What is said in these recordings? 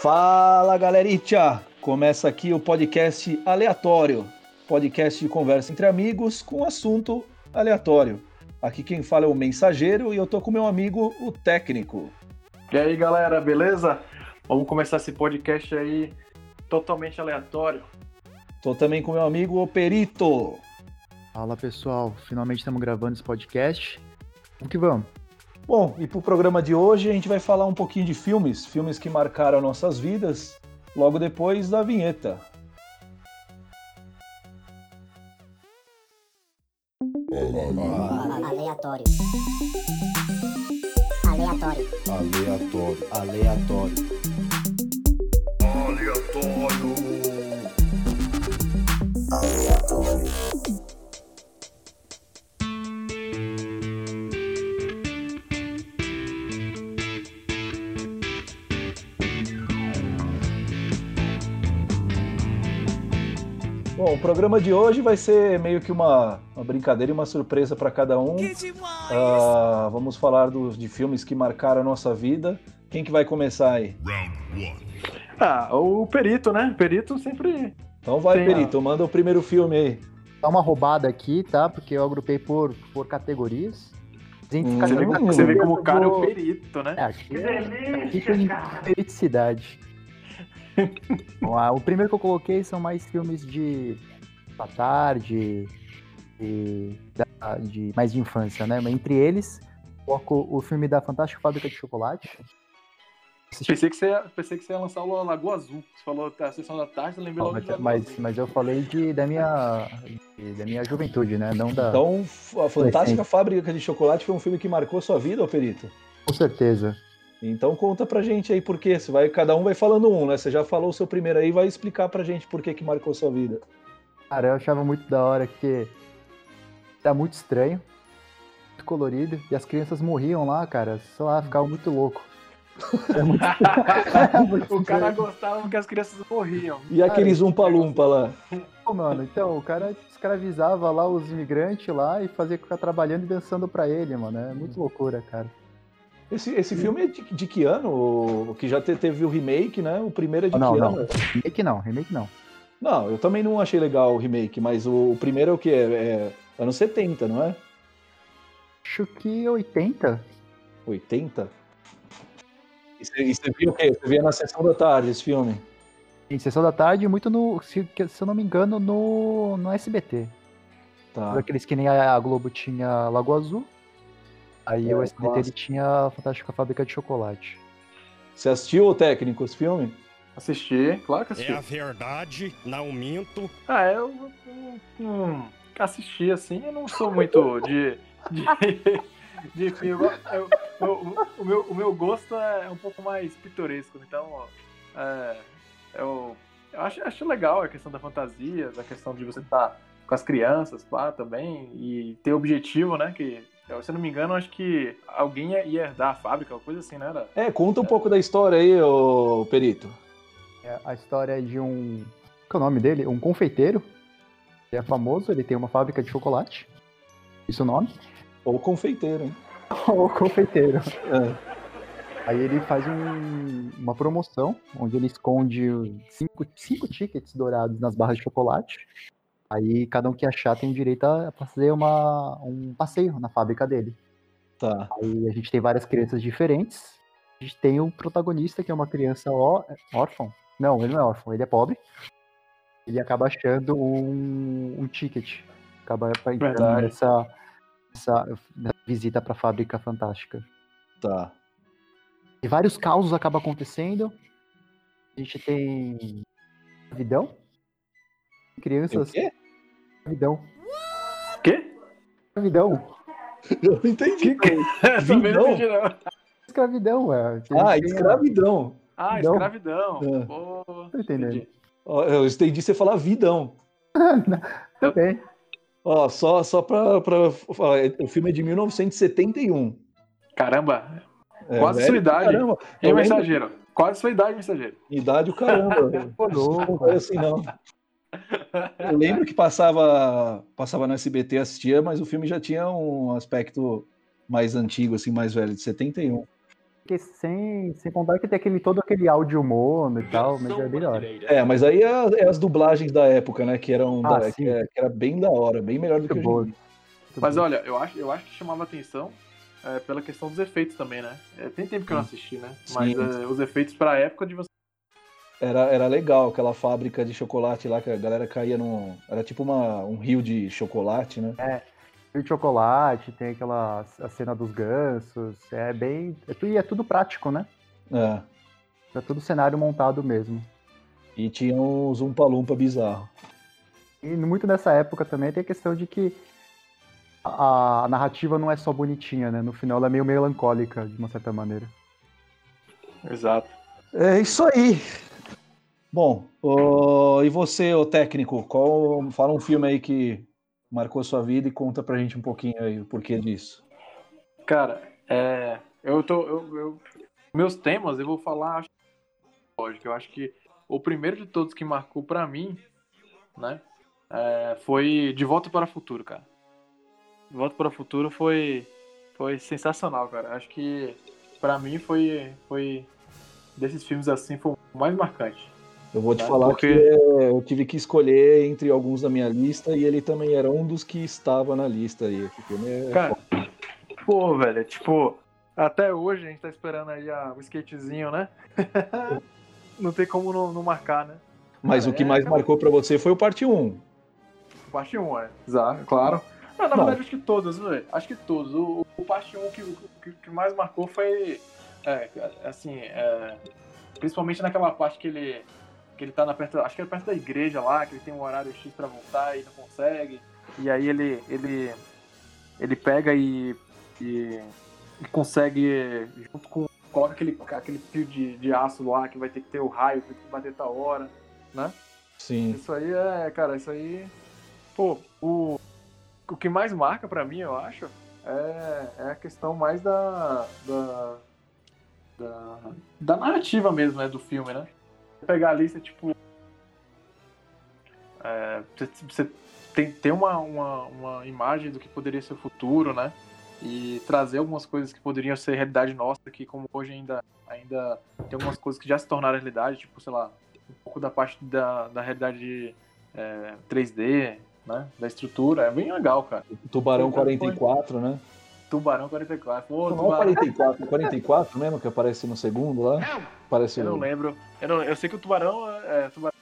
Fala galeritia! Começa aqui o podcast aleatório podcast de conversa entre amigos com assunto aleatório. Aqui quem fala é o mensageiro e eu tô com meu amigo, o técnico. E aí galera, beleza? Vamos começar esse podcast aí totalmente aleatório. Tô também com meu amigo, o perito. Fala pessoal, finalmente estamos gravando esse podcast. Vamos que vamos. Bom, e pro programa de hoje a gente vai falar um pouquinho de filmes, filmes que marcaram nossas vidas, logo depois da vinheta. Aleatório. Aleatório. Aleatório. Aleatório. Aleatório. Aleatório. O programa de hoje vai ser meio que uma, uma brincadeira e uma surpresa para cada um. Que demais! Ah, vamos falar dos, de filmes que marcaram a nossa vida. Quem que vai começar aí? Ah, o Perito, né? Perito sempre. Então vai, a- Perito, manda o primeiro filme aí. Dá uma roubada aqui, tá? Porque eu agrupei por, por categorias. Hum. Você vê, como- você vê como o cara é o do- perito, né? É, aqui, aqui tem periticidade. O primeiro que eu coloquei são mais filmes de da tarde, de, da- de mais de infância, né? Mas entre eles, coloco o filme da Fantástica Fábrica de Chocolate. Assisti- Pensei que, você ia, pensei que você ia lançar o Lagoa Azul. Você falou a sessão da tarde, eu lembrei Não, logo de mas, mas eu falei de, da, minha, de- da minha juventude, né? Não da. Então, a Fantástica Fábrica de Chocolate foi um filme que marcou sua vida, ô Perito? Com certeza. Então conta pra gente aí por quê. Você vai, cada um vai falando um, né? Você já falou o seu primeiro aí, vai explicar pra gente por que que marcou sua vida. Cara, eu achava muito da hora que tá muito estranho, muito colorido, e as crianças morriam lá, cara, sei lá, ficavam muito louco. É muito- muito o cara gostava que as crianças morriam. E aquele Zumpa-Lumpa lá? Pô, mano, então, o cara escravizava lá os imigrantes lá e fazia ficar trabalhando e dançando pra ele, mano. É muito loucura, cara. Esse, esse filme é de, de que ano? O, que já te- teve o remake, né? O primeiro é de Não, que não. ano? Remake não, remake não. Não, eu também não achei legal o remake, mas o, o primeiro é o que? É, é anos 70, não é? Acho que 80. 80? E você, e você viu o quê? Você via na sessão da tarde esse filme? Em sessão da tarde, muito no. Se, se eu não me engano, no, no SBT. Tá. Aqueles que nem a Globo tinha Lagoa Azul. Aí É, o SBT ele tinha a Fantástica Fábrica de Chocolate. Você assistiu o técnico esse filme? Assisti, claro que assisti. É a verdade, não minto. Ah, eu, eu assisti assim, eu não sou muito de. de, de filme. Eu- eu- o, meu, o meu gosto é um pouco mais pitoresco, então. ó, é, eu, eu acho, acho legal a questão da fantasia, a questão de você estar com as crianças, pá, também, e ter objetivo, né? Que, se eu não me engano, acho que alguém ia, herdar a fábrica, uma coisa assim, né? Era, É, conta um pouco da história aí, ô Perito. É a história de um. Qual é o nome dele? Um confeiteiro. Ele é famoso, ele tem uma fábrica de chocolate. Isso é o nome? Ou confeiteiro, hein? o confeiteiro. É. Aí ele faz um- uma promoção, onde ele esconde cinco, cinco tickets dourados nas barras de chocolate. Aí cada um que achar tem direito a fazer uma, um passeio na fábrica dele. Tá. Aí a gente tem várias crianças diferentes. A gente tem o protagonista, que é uma criança ó- órfã. Não, ele não é órfão, ele é pobre. Ele acaba achando um, um ticket. Acaba entrando nessa, nessa visita para a fábrica fantástica. Tá. E vários causos acabam acontecendo. A gente tem gravidão. Crianças. quê? Gravidão. quê? Escravidão. Eu não entendi. Também não Vidão? entendi, não. Escravidão, é. Ah, escravidão. Ah, Não. escravidão. É. Pô, Tô entendendo. entendi. Eu entendi você falar vidão. Também. Ó, só, só pra, pra o filme é de 1971. Caramba, É, Quase velho sua idade. Caramba. e Eu lembro- mensageiro? Quase sua idade, mensageiro. Idade o caramba. Pô, louco, Não foi assim, não. Eu lembro que passava, passava no SBT, assistia, mas o filme já tinha um aspecto mais antigo, assim, mais velho, de 71. Porque sem, sem contar que tem aquele, todo aquele áudio mono e tal, mas é bem da hora. É, mas aí é, é as dublagens da época, né? Que eram Ah, da- que, é- que era bem da hora, bem melhor do que Muito hoje. boa. Mas olha, eu acho, eu acho que chamava atenção é, pela questão dos efeitos também, né? É, tem tempo que eu não assisti, né? Mas Sim. é, os efeitos pra época de você. Era, era legal aquela fábrica de chocolate lá que a galera caía num. Era tipo uma, um rio de chocolate, né? Tem o chocolate, tem aquela a cena dos gansos. É bem. É, e é tudo prático, né? É. É tudo cenário montado mesmo. E tinha uns umpa-lumpa bizarro. E muito nessa época também tem a questão de que a, a narrativa não é só bonitinha, né? No final ela é meio melancólica, de uma certa maneira. Exato. É isso aí. Bom, e você, o técnico, qual, fala um filme aí que marcou sua vida e conta pra gente um pouquinho aí o porquê disso. Cara, é, eu tô. eu- eu- meus temas eu vou falar. Lógico, eu acho que o primeiro de todos que marcou pra mim, né? é, foi De Volta para o Futuro, cara. De Volta para o Futuro foi, foi sensacional, cara. Acho que pra mim foi, foi. Desses filmes assim, foi o mais marcante. Eu vou te Né? falar Porque- que é, eu tive que escolher entre alguns da minha lista e ele também era um dos que estava na lista aí. Filme é Cara, pô, velho, tipo, até hoje a gente tá esperando aí a- o skatezinho, né? não tem como não, não marcar, né? Mas Cara, o que é, mais marcou pra você foi o parte 1. Parte 1, é. Exato, claro. Mas, na Não. verdade, acho que todos, velho. Acho que todos. O, o parte 1 que, que, que mais marcou foi. É, assim, principalmente naquela parte que ele. Que ele tá na perto. Acho que é perto da igreja lá, que ele tem um horário X pra voltar e não consegue. E aí ele. ele. ele pega e. e, e consegue. Junto com. Coloca aquele, aquele fio de, de aço lá que vai ter que ter o raio, que tem que bater tal hora, né? Sim. Isso aí é, cara, isso aí. Pô, o, o que mais marca pra mim, eu acho, é, é a questão mais da. da. da, da narrativa mesmo, né? Do filme, né? Pegar a lista, tipo. É, você, tem, tem uma, uma, uma imagem do que poderia ser o futuro, né? E trazer algumas coisas que poderiam ser realidade nossa, que como hoje ainda, ainda tem algumas coisas que já se tornaram realidade, tipo, sei lá, um pouco da parte da, da realidade é, 3D, né? Da estrutura. É bem legal, cara. Tubarão Foi- 44, né? Tubarão 44. Pô, Não é o tubarão. 44, é 44 mesmo que aparece no segundo lá? Parece Eu não lembro. Eu, não- eu sei que o Tubarão, é, tubarão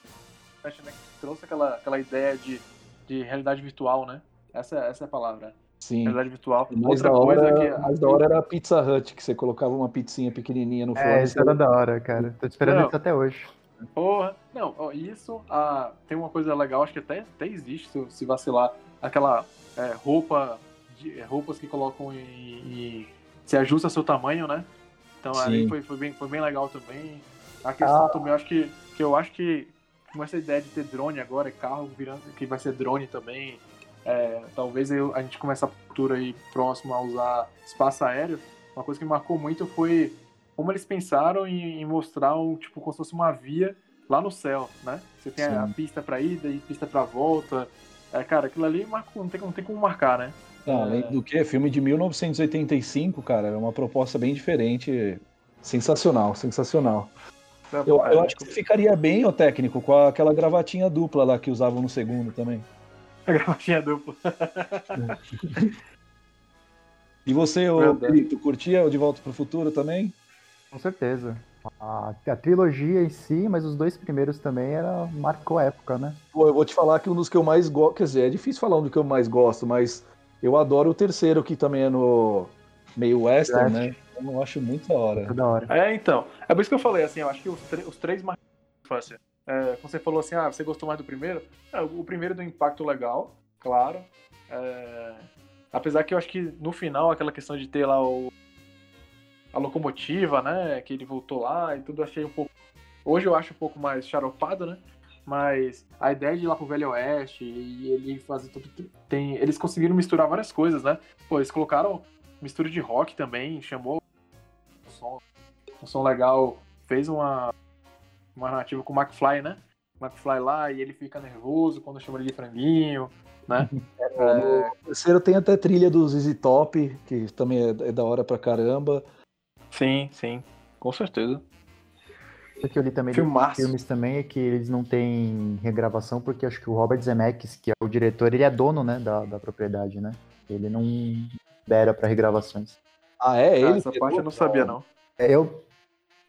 né, que trouxe aquela, aquela ideia de, de realidade virtual, né? Essa, essa é a palavra. Sim. Realidade virtual. Mais Outra da, hora, coisa que. mais da hora era a Pizza Hut, que você colocava uma pizzinha pequenininha no forno. É, isso era da hora, cara. Tô esperando Não. isso até hoje. Porra. Não, ó, isso. Ah, tem uma coisa legal, acho que até, até existe, se, se vacilar. Aquela é, roupa. De- roupas que colocam em, em- se ajusta ao seu tamanho, né? Então Sim. ali foi, foi, bem, foi bem legal também. A questão Ah. também, eu acho que, que eu acho que com essa ideia de ter drone agora, carro virando, que vai ser drone também. é, talvez eu- a gente comece a futuro aí próximo a usar espaço aéreo. Uma coisa que marcou muito foi como eles pensaram em, em mostrar um, tipo, como se fosse uma via lá no céu, né? Você tem a pista para ida e pista para volta. É, cara, aquilo ali marcou, não tem, não tem como marcar, né? Não, além do que, filme de 1985, cara, é uma proposta bem diferente. Sensacional, sensacional. Eu, eu acho que ficaria bem, ô técnico, com aquela gravatinha dupla lá que usavam no segundo também. a gravatinha dupla. E você, ô. Felipe, curtia o De Volta pro Futuro também? Com certeza. A, a trilogia em si, mas os dois primeiros também era, marcou a época, né? Pô, eu vou te falar que um dos que eu mais gosto, quer dizer, é difícil falar um do que eu mais gosto, mas eu adoro o terceiro, que também é no meio western, né? Eu não acho muito da hora. Toda hora. É, então. É por isso que eu falei, assim, eu acho que os, os três a infância. É, quando você falou assim, ah, você gostou mais do primeiro? É, o primeiro do impacto legal, claro. É, apesar que eu acho que no final, aquela questão de ter lá o, a locomotiva, né, que ele voltou lá e tudo, eu achei um pouco... Hoje eu acho um pouco mais charopado, né? Mas a ideia de ir lá pro Velho Oeste e ele fazer tudo... Tem, eles conseguiram misturar várias coisas, né? Pô, eles colocaram mistura de rock também, chamou um som, um som legal, fez uma, uma narrativa com o McFly, né? O McFly lá e ele fica nervoso quando chama ele de franguinho, né? É, terceiro tem até trilha do ZZ Top, que também é, é da hora pra caramba. Sim, sim. Com certeza. O que eu li também Filmaço. filmes também é que eles não têm regravação, porque acho que o Robert Zemeckis, que é o diretor, ele é dono, né, da, da propriedade, né? Ele não libera para regravações. Ah, é? Ah, Ele essa que é parte eu não sabia, não. É, Eu,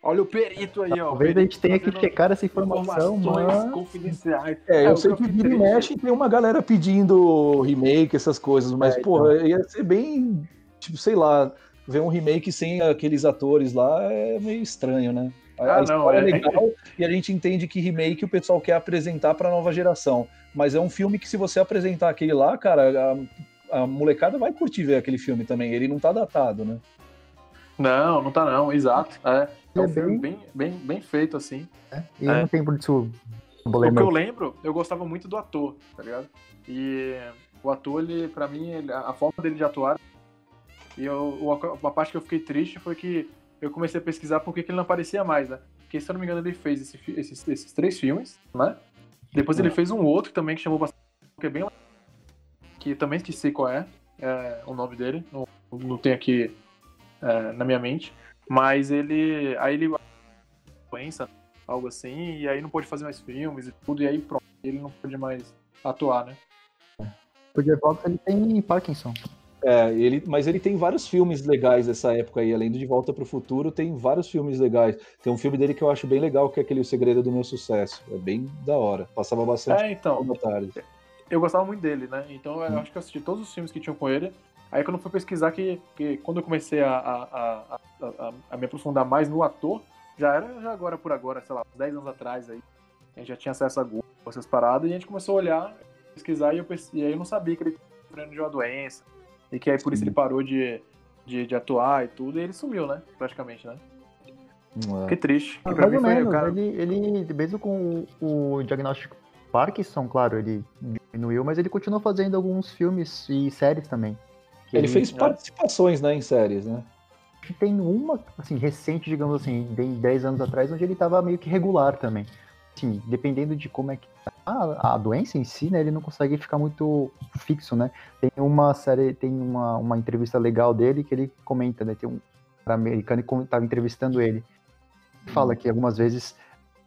Olha o perito aí, ó. talvez a gente tenha que checar essa informação, mas... confidenciais. É, eu o sei que vira e mexe tem uma galera pedindo remake, essas coisas, mas, É, porra, ia ser bem, tipo, sei lá, ver um remake sem aqueles atores lá é meio estranho, né? A, Ah, a não, história é é- legal e a gente entende que remake o pessoal quer apresentar pra nova geração, mas é um filme que se você apresentar aquele lá, cara, a, a molecada vai curtir ver aquele filme também, ele não tá datado, né? Não, não tá não, exato. É, é um É filme bem, bem, bem feito, assim. E É. não tem por isso O que eu lembro, eu gostava muito do ator, tá ligado? E o ator, ele, pra mim, ele- a forma dele de atuar. E eu, o- uma parte que eu fiquei triste foi que eu comecei a pesquisar por que que ele não aparecia mais, né? Porque, se eu não me engano, ele fez esse esses, esses três filmes, né? Depois ele fez um outro também que chamou bastante. Que é bem. Que também esqueci qual é, é, o nome dele. Não, não tem aqui é, na minha mente. Mas ele. Aí ele. Doença, algo assim, e aí não pôde fazer mais filmes e tudo, e aí pronto, ele não pôde mais atuar, né? O Jeff Fox, ele tem Parkinson. É, ele, mas ele tem vários filmes legais dessa época aí, além do De Volta pro Futuro, tem vários filmes legais. Tem um filme dele que eu acho bem legal, que é aquele O Segredo do Meu Sucesso. É bem da hora. Passava bastante É, então, da tarde. eu gostava muito dele, né? Então eu acho que eu assisti todos os filmes que tinham com ele. Aí quando eu fui pesquisar, que, que quando eu comecei a, a, a, a, me aprofundar mais no ator, já era já agora por agora, sei lá, uns 10 anos atrás aí. A gente já tinha acesso a Google, essas paradas, e a gente começou a olhar, pesquisar, e, eu, e aí eu não sabia que ele estava sofrendo de uma doença. E que aí por isso ele parou de, de, de atuar e tudo, e ele sumiu, né? Praticamente, né? É. Que triste. Que Ah, pra mais mim ou foi, menos, cara, ele, ele, mesmo com o, o diagnóstico Parkinson, claro, ele diminuiu, mas ele continuou fazendo alguns filmes e séries também. Que Ele fez né? participações né, em séries, né? Tem uma, assim, recente, digamos assim, de 10 anos atrás, onde ele tava meio que regular também. Assim, dependendo de como é que tá a, a doença em si, né, ele não consegue ficar muito fixo, né? Tem uma série, tem uma, uma entrevista legal dele que ele comenta, né? Tem um americano que tava entrevistando ele. Fala que algumas vezes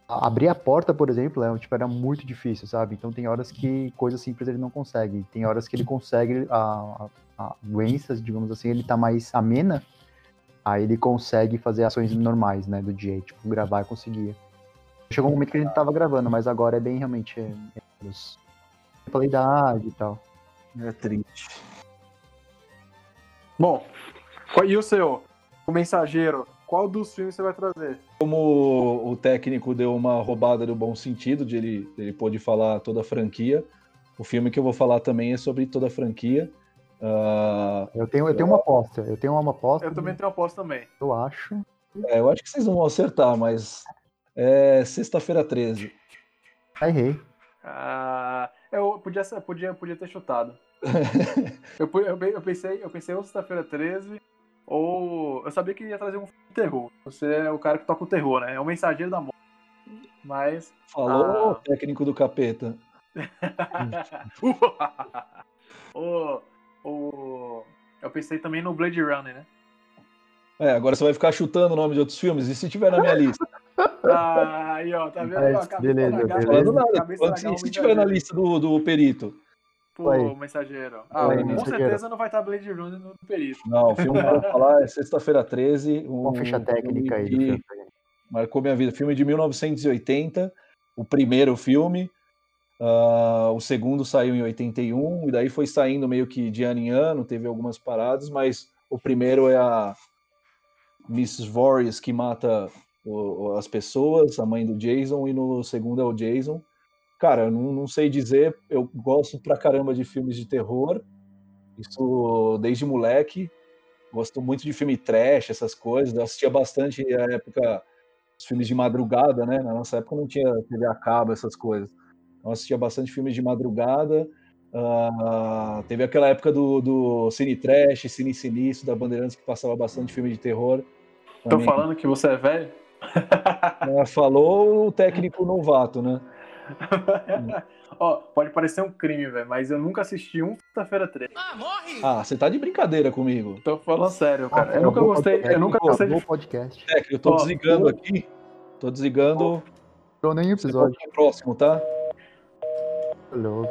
abrir a porta, por exemplo, é, tipo, era muito difícil, sabe? Então tem horas que coisas simples ele não consegue. Tem horas que ele consegue a, a, a doenças, digamos assim, ele tá mais amena, aí ele consegue fazer ações normais, né, do dia, tipo, gravar conseguia. Chegou um momento que a gente tava gravando, mas agora é bem realmente é, é, pela idade e tal. É triste. Bom, qual- e o seu? O mensageiro, qual dos filmes você vai trazer? Como o técnico deu uma roubada no bom sentido, de ele, ele pôde falar toda a franquia, o filme que eu vou falar também é sobre toda a franquia. Ah, Eu tenho, eu tenho uma aposta, eu tenho uma aposta, Eu também tenho uma aposta também. eu acho. é, eu acho que vocês não vão acertar, mas é Sexta-feira 13. Ah, errei. Ah, eu podia, podia, podia ter chutado. eu, eu, eu pensei, eu pensei ou sexta-feira 13, ou. Eu sabia que ia trazer um filme de terror. Você é o cara que toca o terror, né? É o mensageiro da morte. Mas. Falou, Ah. técnico do capeta. o, o, eu pensei também no Blade Runner, né? É, agora você vai ficar chutando o nome de outros filmes, e se tiver na minha lista? Ah, aí, ó, tá vendo? Mas, cabeça beleza, na beleza. Falando nada, cabeça na se, se tiver na lista do, do perito. Pô, Aí. o mensageiro. Ah, Aí, com mensageiro. certeza não vai estar Blade Runner no perito. Não, o filme que eu vou falar é Sexta-feira 13. Um Uma ficha técnica aí. que marcou minha vida. Filme de 1980, o primeiro filme. Ah, o segundo saiu em 81, e daí foi saindo meio que de ano em ano, teve algumas paradas, mas o primeiro é a Mrs. Voorhees que mata o- as pessoas, a mãe do Jason, e no segundo é o Jason. Cara, eu não, não sei dizer, eu gosto pra caramba de filmes de terror, isso desde moleque, gosto muito de filme trash, essas coisas, eu assistia bastante na época os filmes de madrugada, né? Na nossa época não tinha TV a cabo, essas coisas. Então eu assistia bastante filmes de madrugada. Ah, teve aquela época do, do Cine Trash, Cine Sinistro, da Bandeirantes, que passava bastante filme de terror. Tô falando que você é velho? Ah, falou o técnico novato, né? Ó, pode parecer um crime, velho, mas eu nunca assisti um Sexta-feira 13. Ah, você tá de brincadeira comigo. Tô falando sério, cara. Ah, eu nunca acabou o gostei, podcast, eu nunca gostei de podcast. É, eu tô Ó, desligando o- aqui. Tô desligando. Não Você episódio. próximo, tá? Louco.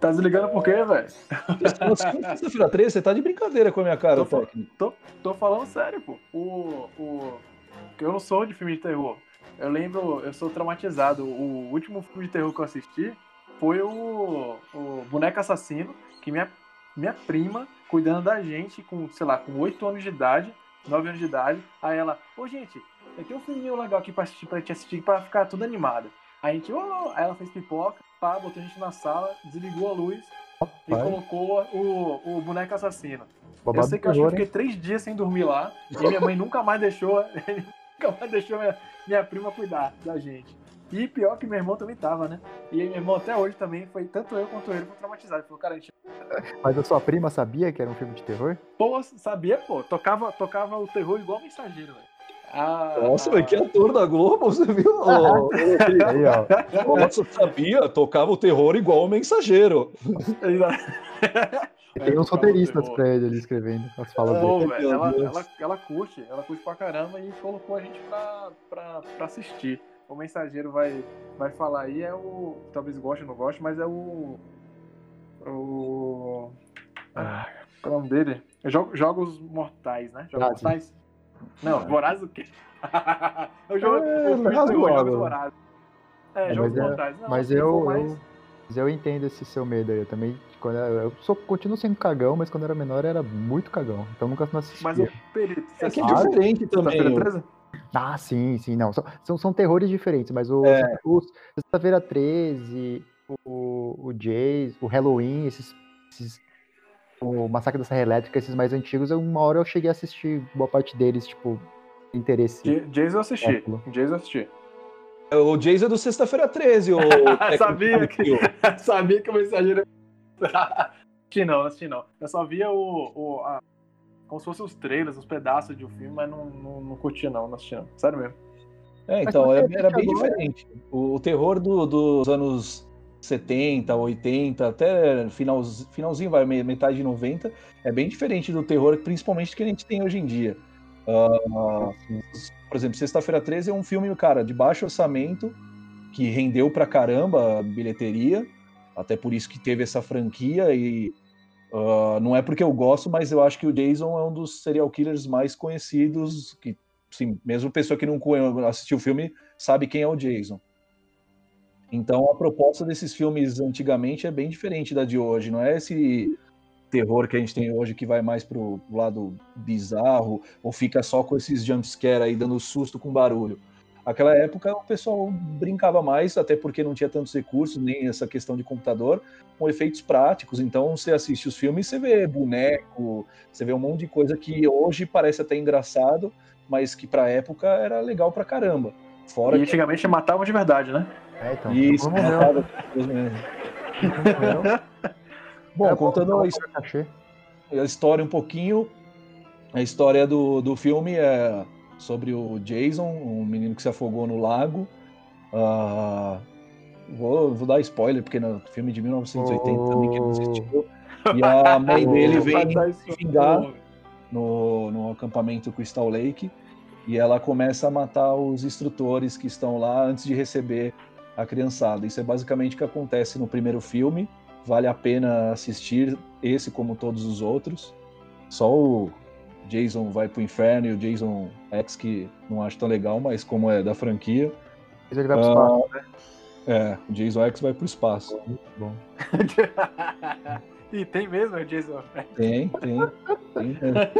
Tá desligando por quê, velho? Sexta-feira 13, você tá de brincadeira com a minha cara, Tô técnico. Tô, tô falando sério, pô. O, o, eu não sou de filme de terror. Eu lembro, eu sou traumatizado. O último filme de terror que eu assisti foi o, o Boneco Assassino, que minha, minha prima, cuidando da gente, com, sei lá, com 8 anos de idade, 9 anos de idade, aí ela, ô gente, tem um filminho legal aqui pra assistir, pra gente assistir, pra ficar tudo animado. Aí a gente, aí ela fez pipoca, pá, botou a gente na sala, desligou a luz e colocou o, o boneco assassino. Eu Babado sei que eu acho que eu terror, hein? fiquei três dias sem dormir lá e minha mãe nunca mais deixou, nunca mais deixou minha, minha prima cuidar da gente. E pior que meu irmão também tava, né? E meu irmão até hoje também foi, tanto eu quanto ele, foi traumatizado. Ele falou, cara, a gente, Mas a sua prima sabia que era um filme de terror? pô, sabia, pô, tocava, tocava o terror igual mensageiro, velho. Ah, Nossa, ah, mas que ator da Globo, você viu? Aí, ó. Nossa, sabia? Tocava o terror igual o mensageiro. E tem uns roteiristas pra ele ali escrevendo as falas Pô, dele. Meu ela, ela, ela curte, ela curte pra caramba e colocou a gente pra, pra, pra assistir. O mensageiro vai, vai falar aí, é o. Talvez goste ou não goste, mas é o. O. Ah, qual é o nome dele? Jo- Jogos Mortais, né? Jogos Vorazes. Mortais? Não, Vorazes o quê? é o jogo. É, o filme de razoável. terror, Jogos Vorazes. É, É, Jogos mas é- Mortais. Não, Mas for eu, mais- eu, mas eu entendo esse seu medo aí. Eu também, quando eu, eu sou, continuo sendo cagão, mas quando eu era menor eu era muito cagão. Então nunca não assistia. Mas o Perito, você É que é diferente Sexta-feira também. 13? Ah, sim, sim, não. São, são, são terrores diferentes, mas o, É. o Sexta-feira 13, o, o Jays, o Halloween, esses, esses- O Massacre da Serra Elétrica, esses mais antigos, eu- uma hora eu cheguei a assistir boa parte deles, tipo, interesse. J- Jason eu assisti. Jason eu assisti. O Jason é do Sexta-feira 13, o Sabia que-. Sabia que o mensageiro. assisti não, assisti não. Eu só via o. o a- como se fossem os trailers, os pedaços de um filme, mas não, não, não curtia não, não assisti não. Sério mesmo. É, então, você era, era bem agora? diferente. O, o terror do- dos anos 70, 80, até final, finalzinho, vai, me- metade de 90, é bem diferente do terror, principalmente que a gente tem hoje em dia. Por exemplo, Sexta-feira 13 é um filme, cara, de baixo orçamento, que rendeu pra caramba a bilheteria, até por isso que teve essa franquia e ah, não é porque eu gosto, mas eu acho que o Jason é um dos serial killers mais conhecidos, que sim, mesmo pessoa que não assistiu o filme sabe quem é o Jason. Então a proposta desses filmes antigamente é bem diferente da de hoje, não é esse terror que a gente tem hoje que vai mais pro lado bizarro ou fica só com esses jumpscare aí dando susto com barulho. Aquela época o pessoal brincava mais, até porque não tinha tantos recursos, nem essa questão de computador, com efeitos práticos. Então você assiste os filmes, você vê boneco, você vê um monte de coisa que hoje parece até engraçado, mas que pra época era legal pra caramba. Fora e que antigamente matavam de verdade, né? É, então. isso, todo Bom, contando a, his- cachê. a história um pouquinho, a história do, do filme é sobre o Jason, um menino que se afogou no lago. Ah, vou, vou dar spoiler, porque no filme de 1980 também que não existiu. E a mãe dele vem vingar no, no acampamento Crystal Lake e ela começa a matar os instrutores que estão lá antes de receber a criançada. Isso é basicamente o que acontece no primeiro filme. Vale a pena assistir esse como todos os outros. Só o Jason vai pro inferno e o Jason X que não acho tão legal, mas como é da franquia, ele vai pro Ah, espaço. é, o Jason X vai pro espaço. Bom. e tem mesmo o Jason. Tem, tem. tem é.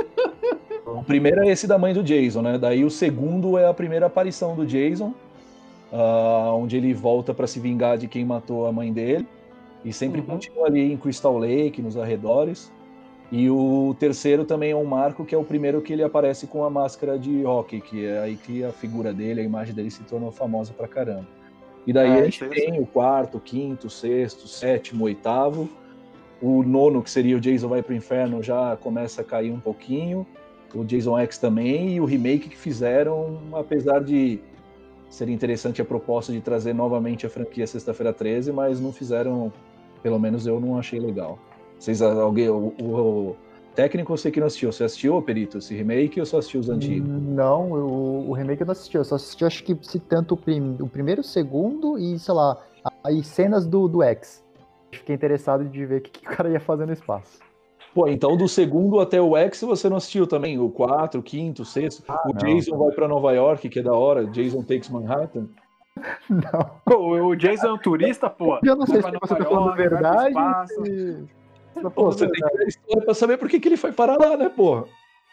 O primeiro é esse da mãe do Jason, né? Daí o segundo é a primeira aparição do Jason, ah, onde ele volta pra se vingar de quem matou a mãe dele. E sempre Uhum. continua ali em Crystal Lake, nos arredores. E o terceiro também é um marco, que é o primeiro que ele aparece com a máscara de hockey, que é aí que a figura dele, a imagem dele se tornou famosa pra caramba. E daí Ah, a gente tem o quarto, o quinto, o sexto, o sétimo, o oitavo. O nono, que seria o Jason vai pro inferno, já começa a cair um pouquinho. O Jason X também, e o remake que fizeram, apesar de seria interessante a proposta de trazer novamente a franquia Sexta-feira 13, mas não fizeram, pelo menos eu não achei legal. Vocês, alguém, o, o técnico eu sei que não assistiu. Você assistiu, Perito, esse remake ou só assistiu os antigos? Não, eu- o remake eu não assisti. Eu só assisti, acho que se tanto o, prim- o primeiro, o segundo e, sei lá, aí cenas do, do X. Fiquei interessado de ver o que, que o cara ia fazer no espaço. Pô, então do segundo até o X você não assistiu também? O 4, o quinto, o sexto? o Ah, não. Jason vai pra Nova York, que é da hora. Jason Takes Manhattan. Não. Pô, o Jason é um turista, pô. Eu não sei se você tá falando verdade. Pô, você tem que ver a história pra saber por que, que ele foi parar lá, né, porra?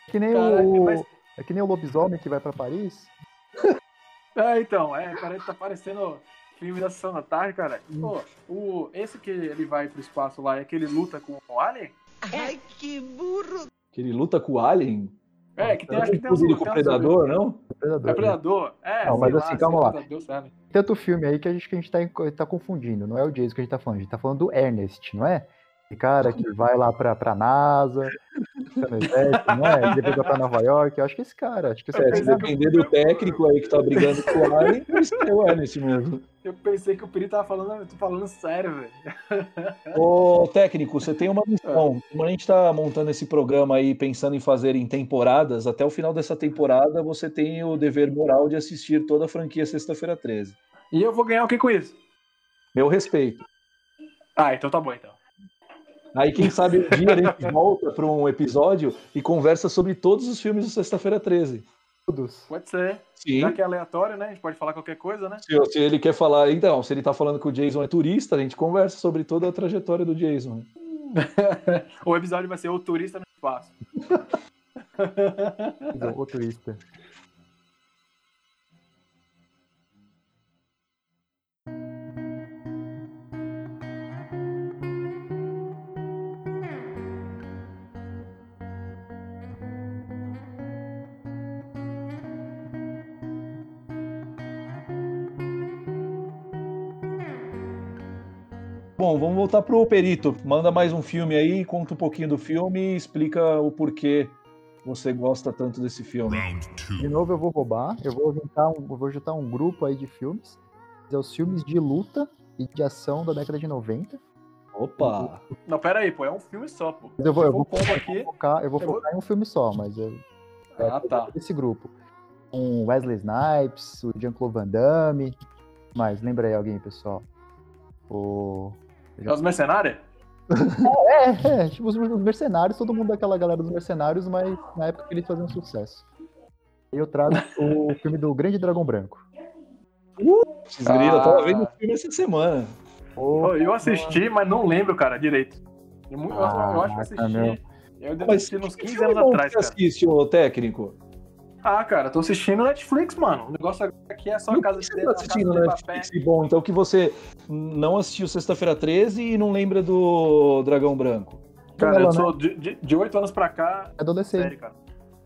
É que nem Caraca, o. mas- É que nem o lobisomem que vai pra Paris. É, então, é, cara, tá parecendo filme da Sessão da Tarde, cara. Pô, o, esse que ele vai pro espaço lá, é que ele luta com o Alien? Que ele luta com o Alien. É, que tem, acho que tem uns- com o uns- Predador, não? Predador, É? Predador? É, Não, mas lá, assim, calma lá. Predador? Tanto filme aí que a gente, que a gente tá, tá confundindo. Não é o Jason que a gente tá falando. A gente tá falando do Ernest, não é? Esse cara que vai lá pra, pra NASA, fica no exército, não é? Ele depois vai pra Nova York. Eu acho que esse cara. Acho que esse É, cara se depender do técnico aí que tá brigando com o Alien, é o Ernest mesmo. Eu pensei que o Piri tava falando, eu tô falando sério, velho. Ô, técnico, você tem uma missão. Como a gente tá montando esse programa aí, pensando em fazer em temporadas, até o final dessa temporada você tem o dever moral de assistir toda a franquia Sexta-feira 13. E eu vou ganhar o que com isso? Meu respeito. Ah, então tá bom, então. Aí, quem sabe um dia a gente volta para um episódio e conversa sobre todos os filmes do Sexta-feira 13. todos. Pode ser. Sim. Já que é aleatório, né? A gente pode falar qualquer coisa, né? Se, se ele quer falar, então, se ele tá falando que o Jason é turista, a gente conversa sobre toda a trajetória do Jason. o episódio vai ser O Turista no Espaço. O turista. Bom, vamos voltar pro Perito. Manda mais um filme aí, conta um pouquinho do filme e explica o porquê você gosta tanto desse filme. De novo eu vou roubar. Eu vou juntar um, eu vou juntar um grupo aí de filmes. É os filmes de luta e de ação da década de 90. Opa! Não, pera aí, pô. É um filme só, pô. Mas eu vou, eu vou, combo aqui. focar, eu vou Eu vou- focar em um filme só, mas eu, é, Ah, tá. desse grupo. Com Wesley Snipes, o Jean-Claude Van Damme. Mas lembra aí alguém, pessoal? O É os Mercenários? É, é, tipo os os mercenários, todo mundo daquela galera dos mercenários, mas na época que eles faziam sucesso. E eu trago o filme do Grande Dragão Branco. Desgrila, eu tava Ah. vendo o filme essa semana. Eu assisti, mas não lembro, cara, direito. Eu, mu- eu acho- que eu assisti. Meu. Eu devo Mas assistir uns que 15 filme anos atrás, você assiste, ô técnico? Ah, cara, tô assistindo Netflix, mano. O negócio aqui é só E a casa de você tá assistindo Netflix bom? Então que você não assistiu Sexta-feira 13 e não lembra do Dragão Branco. Cara, eu sou de, de, de 8 anos pra cá, Adolescente. série, cara.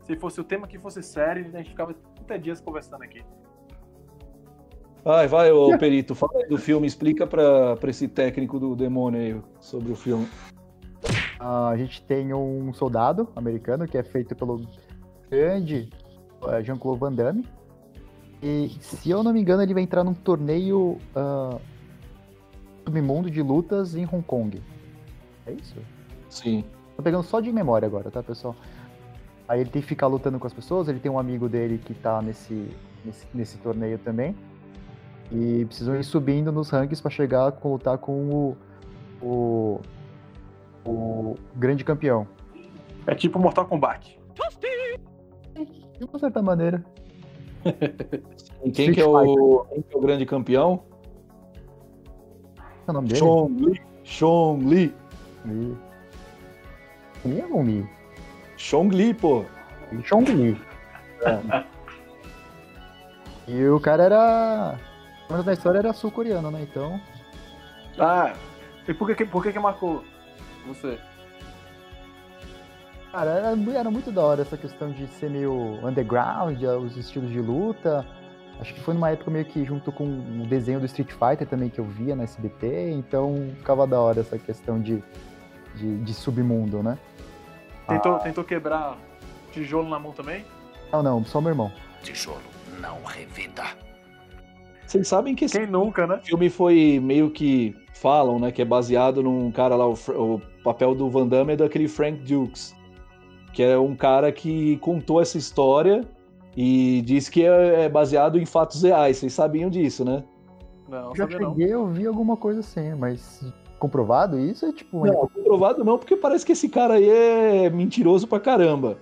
Se fosse o tema que fosse série, a gente ficava 30 dias conversando aqui. Vai, vai, ô Perito, fala aí do filme, explica pra, pra esse técnico do demônio aí sobre o filme. Ah, a gente tem um soldado americano que é feito pelo grande Jean-Claude Van Damme. E, se eu não me engano, ele vai entrar num torneio ah, submundo de lutas em Hong Kong. É isso? Sim. Tô pegando só de memória agora, tá, pessoal? Aí ele tem que ficar lutando com as pessoas, ele tem um amigo dele que tá nesse, nesse, nesse torneio também. E precisam ir subindo nos rankings pra chegar a lutar com o, o, o grande campeão. É tipo Mortal Kombat. De uma certa maneira. E quem que é o, quem que é o grande campeão? É o nome dele? Chong Li. Chong Li. Li. Li ou Li? Chong Li, pô. Chong Li. É. E o cara era. Pelo menos na história era sul-coreano, né? Então. Ah, e por que, que- por que, que marcou você? Cara, era, era muito da hora essa questão de ser meio underground, eh, os estilos de luta. Acho que foi numa época meio que junto com o desenho do Street Fighter também que eu via na SBT, então ficava da hora essa questão de, de, de submundo, né? Tentou, tentou quebrar tijolo na mão também? Não, não, só meu irmão. Tijolo não revida. Vocês sabem que esse Quem nunca, né? filme foi meio que falam, né, que é baseado num cara lá, o, o papel do Van Damme é daquele Frank Dukes, que é um cara que contou essa história e diz que é, é baseado em fatos reais. Vocês sabiam disso, né? Não, Já sabia não. cheguei a ouvir alguma coisa assim, mas comprovado isso é tipo. Não, comprovado não, porque parece que esse cara aí é mentiroso pra caramba.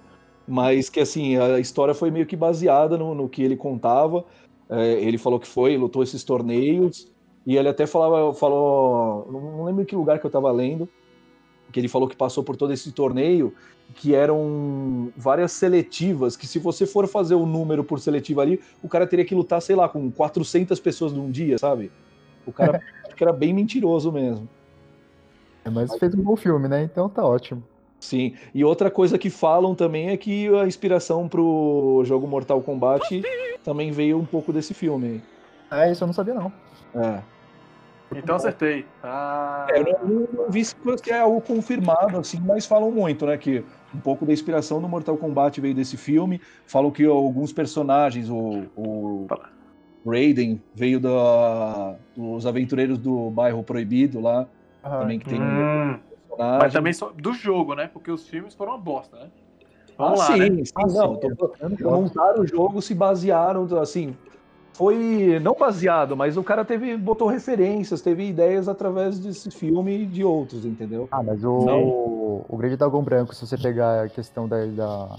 Mas que assim, a história foi meio que baseada no, no que ele contava. É, ele falou que foi, lutou esses torneios. E ele até falava, falou. Não lembro em que lugar que eu tava lendo. Que ele falou que passou por todo esse torneio, que eram várias seletivas, que se você for fazer o número por seletiva ali, o cara teria que lutar, sei lá, com 400 pessoas num dia, sabe? O cara que era bem mentiroso mesmo. Mas fez um bom filme, né? Então tá ótimo. Sim, e outra coisa que falam também é que a inspiração pro jogo Mortal Kombat também veio um pouco desse filme. É, isso eu não sabia, não. É. Então acertei. Ah, É, eu não, vi se fosse algo confirmado, assim, mas falam muito, né? Que um pouco da inspiração do Mortal Kombat veio desse filme. Falam que alguns personagens, o, o Raiden veio da, dos aventureiros do bairro Proibido lá, também que tem um hum, personagem. mas também só do jogo, né? Porque os filmes foram uma bosta, né? Vamos ah, lá, sim, né? sim, Ah, não, tô- gosto. montaram o jogo, se basearam, assim, foi não baseado, mas o cara teve botou referências, teve ideias através desse filme e de outros, entendeu? Ah, mas o, Não. o Grande Dragão Branco, se você pegar a questão da, da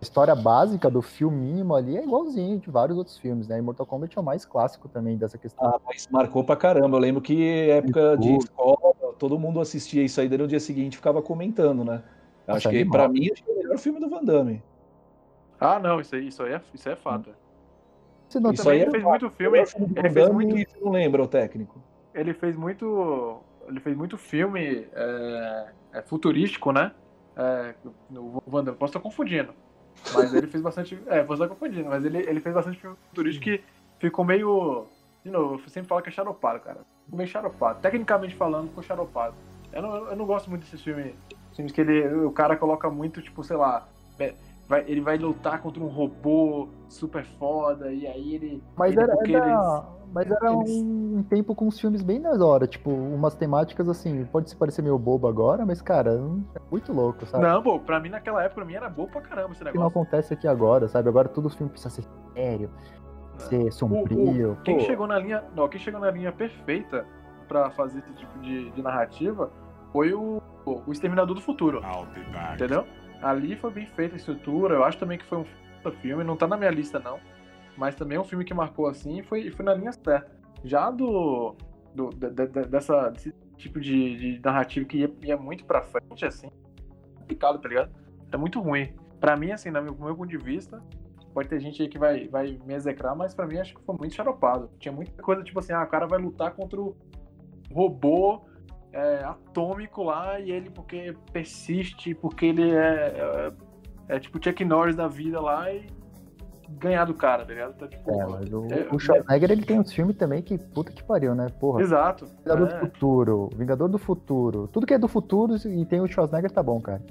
história básica do filminho ali, é igualzinho de vários outros filmes, né? E Mortal Kombat é o mais clássico também dessa questão. Ah, mas marcou pra caramba. Eu lembro que época de Tudo. escola, todo mundo assistia isso aí, daí no dia seguinte ficava comentando, né? Acho Nossa, que pra mim acho que é o melhor filme do Van Damme. Ah, não, isso aí, isso aí, é, isso aí é fato. Se não Isso aí ele é fez muito O filme. Ele fez muito, você não lembra o técnico. ele fez muito, ele fez muito filme é, é, futurístico, né? É, Van Damme, posso estar confundindo, mas ele fez bastante, é, posso estar confundindo, mas ele, ele fez bastante filme futurístico que ficou meio, de novo, eu sempre falo que é xaropado, cara, ficou meio xaropado, tecnicamente falando, ficou xaropado. Eu não, eu não gosto muito desses filmes, filmes que ele, o cara coloca muito, tipo, sei lá, vai- ele vai lutar contra um robô super foda e aí ele, Mas ele- era, era- mas era eles- um tempo com uns filmes bem da hora, tipo, umas temáticas assim, pode se parecer meio bobo agora, mas, cara, é muito louco, sabe? Não, pô, pra mim naquela época, pra mim era bom pra caramba esse que não negócio. acontece aqui agora, sabe? Agora todo filme precisa ser sério, ser sombrio. Quem pô. chegou na linha. Não, quem chegou na linha perfeita pra fazer esse tipo de, de narrativa foi o, o Exterminador do Futuro. Entendeu? Ali foi bem feita a estrutura. Eu acho também que foi um filme. Não tá na minha lista, não. Mas também é um filme que marcou assim e foi, foi na linha certa. Já do. do de- de- de- dessa, desse tipo de, de narrativa que ia, ia muito pra frente, assim. Complicado, tá ligado? É muito ruim. Pra mim, assim, no meu, meu ponto de vista, pode ter gente aí que vai, vai me execrar, mas pra mim acho que foi muito xaropado. Tinha muita coisa tipo assim, ah, o cara vai lutar contra o robô é, atômico lá e ele porque persiste, porque ele é, é, é tipo Chuck Norris da vida lá e ganhar do cara, tá ligado? Então, tipo, É, mas o, é, o Schwarzenegger, ele tem uns filmes também que puta que pariu, né? Porra. Exato. Vingador é. do Futuro, Vingador do Futuro. Tudo que é do futuro e tem o Schwarzenegger tá bom, cara.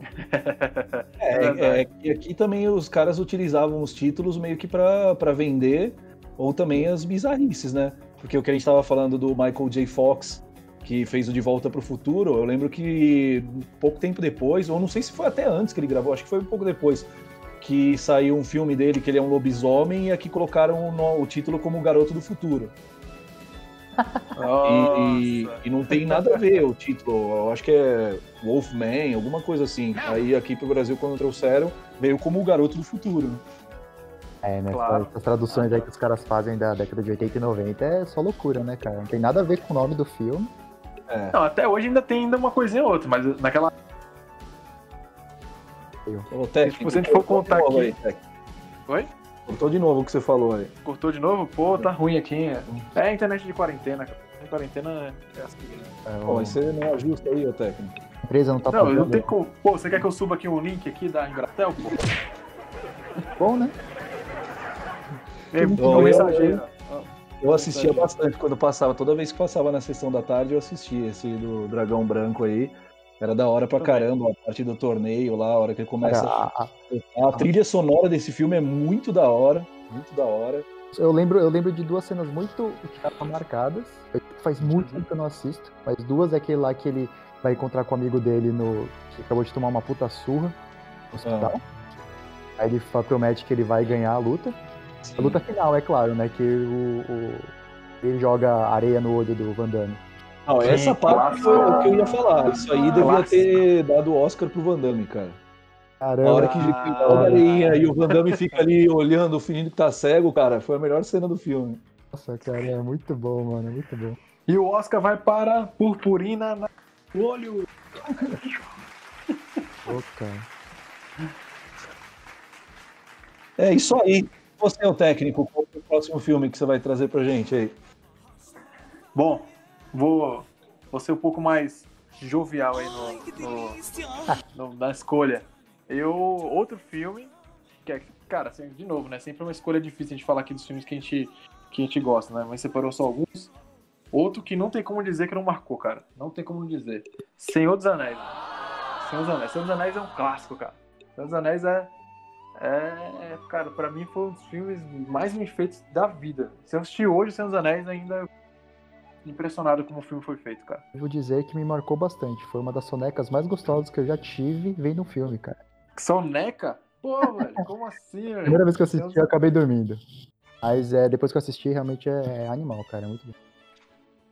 É, é, e aqui também os caras utilizavam os títulos meio que pra vender, ou também as bizarrices, né? Porque o que a gente tava falando do Michael J. Fox, que fez o De Volta pro Futuro, eu lembro que pouco tempo depois, ou não sei se foi até antes que ele gravou, acho que foi um pouco depois, que saiu um filme dele que ele é um lobisomem e aqui colocaram o, o título como Garoto do Futuro. E, Nossa. e não tem nada a ver o título. Eu acho que é Wolfman, alguma coisa assim. Aí aqui pro Brasil, quando trouxeram, veio como o Garoto do Futuro. É, né? Claro. Essas traduções aí que os caras fazem da década de 80 e 90 é só loucura, né, cara? Não tem nada a ver com o nome do filme. É. Não, até hoje ainda tem ainda uma coisinha ou outra, mas naquela. Ô, técnico, se a gente for contar aqui- aí. Oi? Cortou de novo o que você falou aí. Cortou de novo? Pô, tá ruim aqui. É a internet de quarentena, cara. A quarentena é assim. É, Pô, o- mas você não ajusta aí, ô técnico. A empresa não tá Não, eu não tenho como. Pô, você quer que eu suba aqui um link aqui da Embratel, pô? Bom, né? Ei, Bom, mensageiro. Eu assistia bastante quando passava. Toda vez que passava na sessão da tarde, eu assistia esse do Dragão Branco aí. Era da hora pra Também. caramba, a parte do torneio lá, a hora que ele começa. A- trilha sonora desse filme é muito da hora, muito da hora. Eu lembro, eu lembro de duas cenas muito que ficaram marcadas. Eu- Faz muito tempo que eu não assisto, mas duas é aquele lá que ele vai encontrar com o amigo dele no. que acabou de tomar uma puta surra no hospital. Aí ele promete que ele vai ganhar a luta. A luta final, é claro, né? Que o, o- ele joga areia no olho do Van Damme. Não, essa Sim, parte clássico. foi o que eu ia falar. Isso aí devia Clássico. ter dado Oscar pro Van Damme, cara. Caramba, A hora que Ah. joga areinha e o Van Damme fica ali olhando, fingindo que tá cego, cara, foi a melhor cena do filme. nossa, cara, é muito bom, mano, é muito bom. E o Oscar vai para Purpurina na- no olho. Pô, cara. É isso aí. Você é o técnico, qual é o próximo filme que você vai trazer pra gente aí? Bom, vou, vou ser um pouco mais jovial aí no, no- no- na escolha. Eu, outro filme, que é, cara, assim, de novo, né? Sempre é uma escolha difícil a gente falar aqui dos filmes que a gente, que a gente gosta, né? Mas separou só alguns. Outro que não tem como dizer que não marcou, cara. Não tem como dizer. Senhor dos Anéis. Senhor dos Anéis. Senhor dos Anéis é um clássico, cara. Senhor dos Anéis é. É, cara, pra mim foi um dos filmes mais bem feitos da vida. Se eu assistir hoje Senhor dos Anéis, ainda impressionado como o filme foi feito, cara. Eu vou dizer que me marcou bastante. Foi uma das sonecas mais gostosas que eu já tive vendo um filme, cara. Soneca? Pô, velho, como assim, velho? Primeira vez que eu assisti, eu acabei dormindo. Mas é, depois que eu assisti, realmente é, é animal, cara. É muito bom.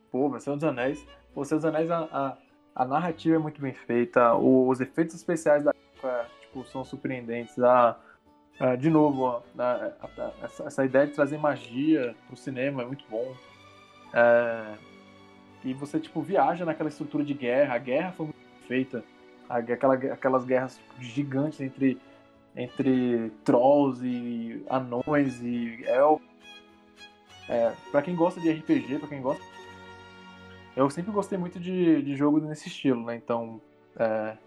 Pô, mas Senhor dos Anéis. Pô, Senhor dos Anéis, a, a, a narrativa é muito bem feita, o- os efeitos especiais da época, tipo, são surpreendentes. A, a- de novo, a- essa, essa ideia de trazer magia pro cinema é muito bom. É, e você, tipo, viaja naquela estrutura de guerra. A guerra foi muito feita. Aquela, aquelas guerras gigantes entre, entre trolls e anões e. É, pra quem gosta de RPG, pra quem gosta eu sempre gostei muito de, de jogo nesse estilo, né? Então, é,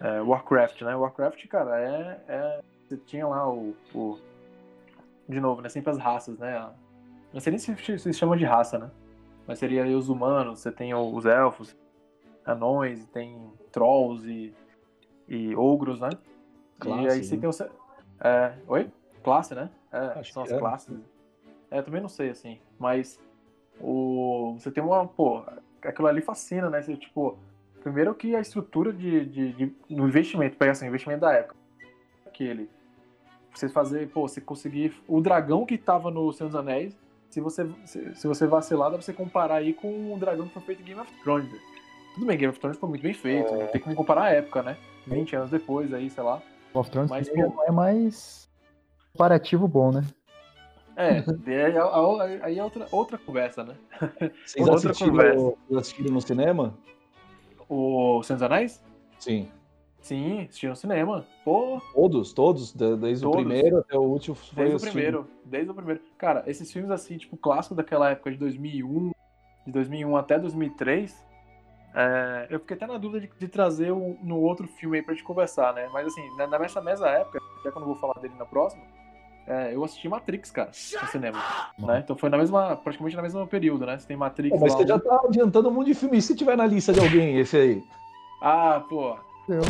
é, Warcraft, né? Warcraft, cara, é, é- Você tinha lá o, o- De novo, né? Sempre as raças, né? Não sei nem se se chama de raça, né? Mas seria os humanos, você tem os elfos, anões, tem trolls e, e ogros, né? e Classe, aí você né? tem o. É, oi? Classe, né? É, Acho são as é. classes. É, eu também não sei, assim. Mas o, você tem uma, pô, aquilo ali fascina, né? Você, tipo, primeiro que a estrutura de, de, de- no investimento, pega assim, o investimento da época, aquele, você fazer, pô, você conseguir, o dragão que tava no Senhor dos Anéis, se você, se, se você vacilar, dá pra você comparar aí com o dragão que foi feito em Game of Thrones. Tudo bem, Game of Thrones foi muito bem feito, não tem como comparar a época, né? 20 anos depois aí, sei lá. Game of Thrones Mas, pô- é mais comparativo bom, né? É, daí é, aí é outra, outra conversa, né? Vocês Outra assistiram, conversa. vocês assistiram no cinema? O Senhor dos Anéis? Sim. Sim, assisti no cinema. Pô, Todos, todos, desde o Todos. primeiro até o último. Foi desde o primeiro. Desde o primeiro. Cara, esses filmes assim, tipo, clássicos daquela época de 2001, de 2001 até 2003, é, eu fiquei até na dúvida de, de trazer um, no outro filme aí pra gente conversar, né? Mas assim, na, nessa mesma época, já que eu não vou falar dele na próxima, é, eu assisti Matrix, cara, no cinema. Né? Então foi na mesma, praticamente na mesma período, né? Você tem Matrix Pô, mas lá, você já tá adiantando um monte de filme. E se tiver na lista de alguém, esse aí? Ah, pô. Eu.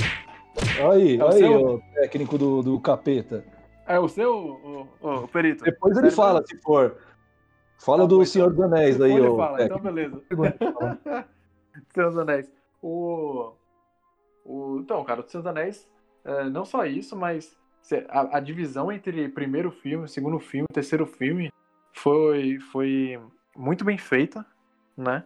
Olha aí, É aí, seu? o técnico do, do capeta. É o seu, o, o, o Perito? Depois ele Sério fala, se for. Fala Tá do bom, Senhor dos Anéis aí, ô fala, então beleza. Senhor dos Anéis. O, o, então, cara, o Senhor dos Anéis, é, não só isso, mas a, a divisão entre primeiro filme, segundo filme, terceiro filme foi, foi muito bem feita, né?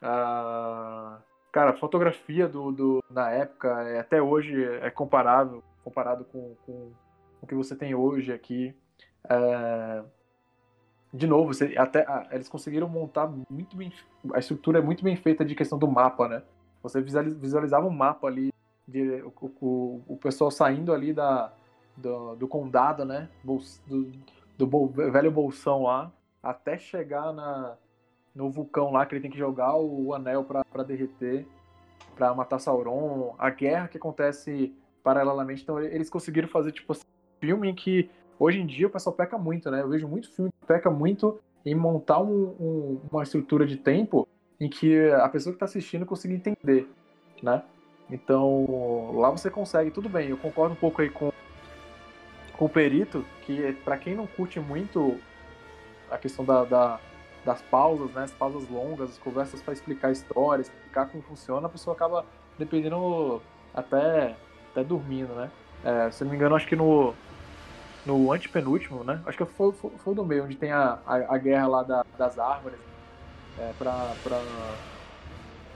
Ah, cara, a fotografia do, do, na época, é, até hoje, é comparável, comparado com, com o que você tem hoje aqui. É, de novo, você, até, ah, eles conseguiram montar muito bem. A estrutura é muito bem feita de questão do mapa, né? Você visualiz- visualizava um mapa ali, de, o, o, o pessoal saindo ali da, do, do condado, né? Do, do bol- velho bolsão lá, até chegar na, no vulcão lá, que ele tem que jogar o, anel pra derreter, pra matar Sauron. A guerra que acontece paralelamente. Então, eles conseguiram fazer, tipo, assim, um filme em que hoje em dia o pessoal peca muito, né? Eu vejo muito filme que peca muito em montar um- um- uma estrutura de tempo em que a pessoa que está assistindo consiga entender, né? Então, lá você consegue, tudo bem, eu concordo um pouco aí com, com o Perito, que para quem não curte muito a questão da, da- das pausas, né? As pausas longas, as conversas para explicar a história, explicar como funciona, a pessoa acaba dependendo até, até dormindo, né? É, se não me engano, acho que no, no antepenúltimo, né? Acho que foi, foi, foi do meio, onde tem a, a, a guerra lá da- das árvores é,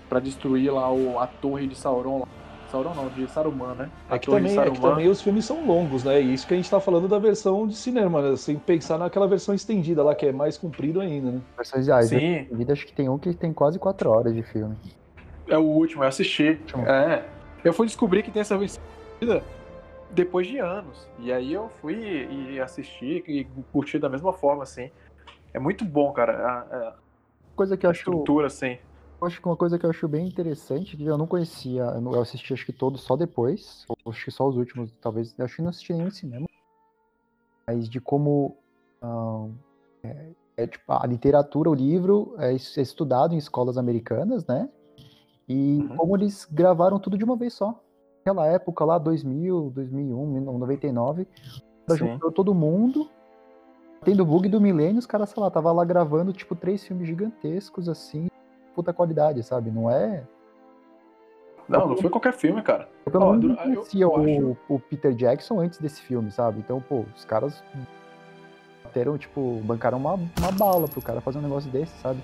pra destruir lá o, a torre de Sauron. lá. Sauron não, de Saruman, né? A É que, torre também, é que Saruman. também os filmes são longos, né? E isso que a gente tá falando da versão de cinema, né? Sem pensar naquela versão estendida lá, que é mais comprido ainda, né? Versões reais. Sim, Vida, acho que tem um que tem quase quatro horas de filme. é o último, eu assisti. Último. É. Eu fui descobrir que tem essa versão depois de anos. E aí eu fui e assisti e curti da mesma forma, assim. É muito bom, cara. A, a- Coisa que eu acho, estrutura, assim. Acho que uma coisa que eu acho bem interessante, que eu não conhecia, eu assisti acho que todos só depois, ou acho que só os últimos, talvez, acho que não assisti nenhum em cinema. Mas de como é, é, tipo, a literatura, o livro é é estudado em escolas americanas, né? E Uhum. como eles gravaram tudo de uma vez só. Naquela época lá, 2000, 2001, 99, ela Sim. juntou todo mundo. Tendo bug do milênio, os caras, sei lá, tava lá gravando, tipo, três filmes gigantescos, assim, puta qualidade, sabe? Não é. Não, não foi qualquer filme, cara. Eu pelo menos não eu- conhecia eu o, o Peter Jackson antes desse filme, sabe? Então, pô, os caras bateram, tipo, bancaram uma, uma bala pro cara fazer um negócio desse, sabe?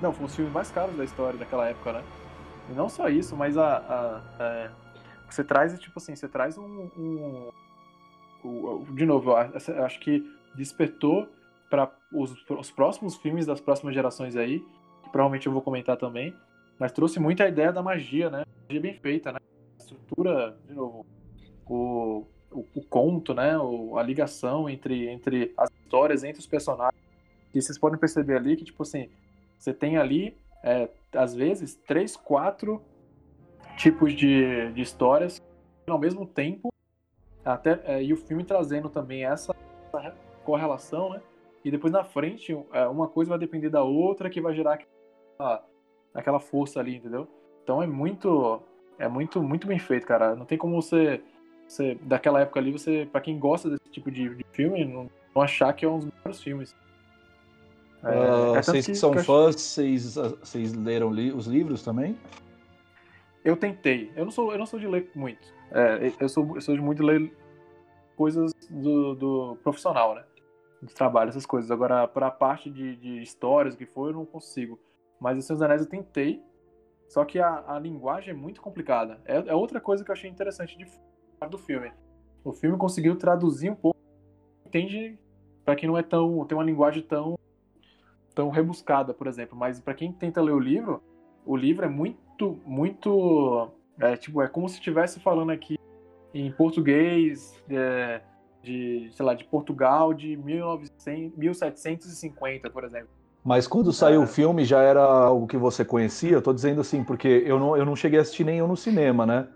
Não, foi um dos filmes mais caros da história daquela época, né? E não só isso, mas a. a- é, você traz, tipo assim, você traz um. um- de novo, eu acho- que despertou para os, os próximos filmes das próximas gerações aí, provavelmente eu vou comentar também, mas trouxe muito a ideia da magia, né? Magia bem feita, né? A estrutura, de novo, o, o, o conto, né? O, a ligação entre, entre as histórias, entre os personagens. E vocês podem perceber ali que, tipo assim, você tem ali, é, às vezes, três, quatro tipos de, de histórias ao mesmo tempo, até, é, e o filme trazendo também essa, essa correlação, né? E depois na frente, é, uma coisa vai depender da outra que vai gerar aquela, aquela força ali, entendeu? Então é muito, é muito, muito bem feito, cara. Não tem como você, você daquela época ali, você, para quem gosta desse tipo de, de filme, não, não achar que é um dos melhores filmes. É, Ah, é tanto vocês que, que- são que fãs, vocês, ah, vocês leram li- os livros também? Eu tentei. Eu não sou, eu não sou de ler muito. É, eu, sou, eu sou de muito ler coisas do, do profissional, né? De trabalho, essas coisas. Agora, pra parte de, de histórias, que for, eu não consigo. Mas os Seus Anéis eu tentei. Só que a, a linguagem é muito complicada. É, é outra coisa que eu achei interessante de, do filme. O filme conseguiu traduzir um pouco. Entende? Pra quem não é tão. tem uma linguagem tão. tão rebuscada, por exemplo. Mas pra quem tenta ler o livro, o livro é muito, muito. É, tipo, é como se estivesse falando aqui em português é, de, sei lá, de Portugal de 1900, 1750, por exemplo. Mas quando saiu É. o filme já era algo que você conhecia? Eu tô dizendo assim, porque eu não, eu não cheguei a assistir nenhum no cinema, né?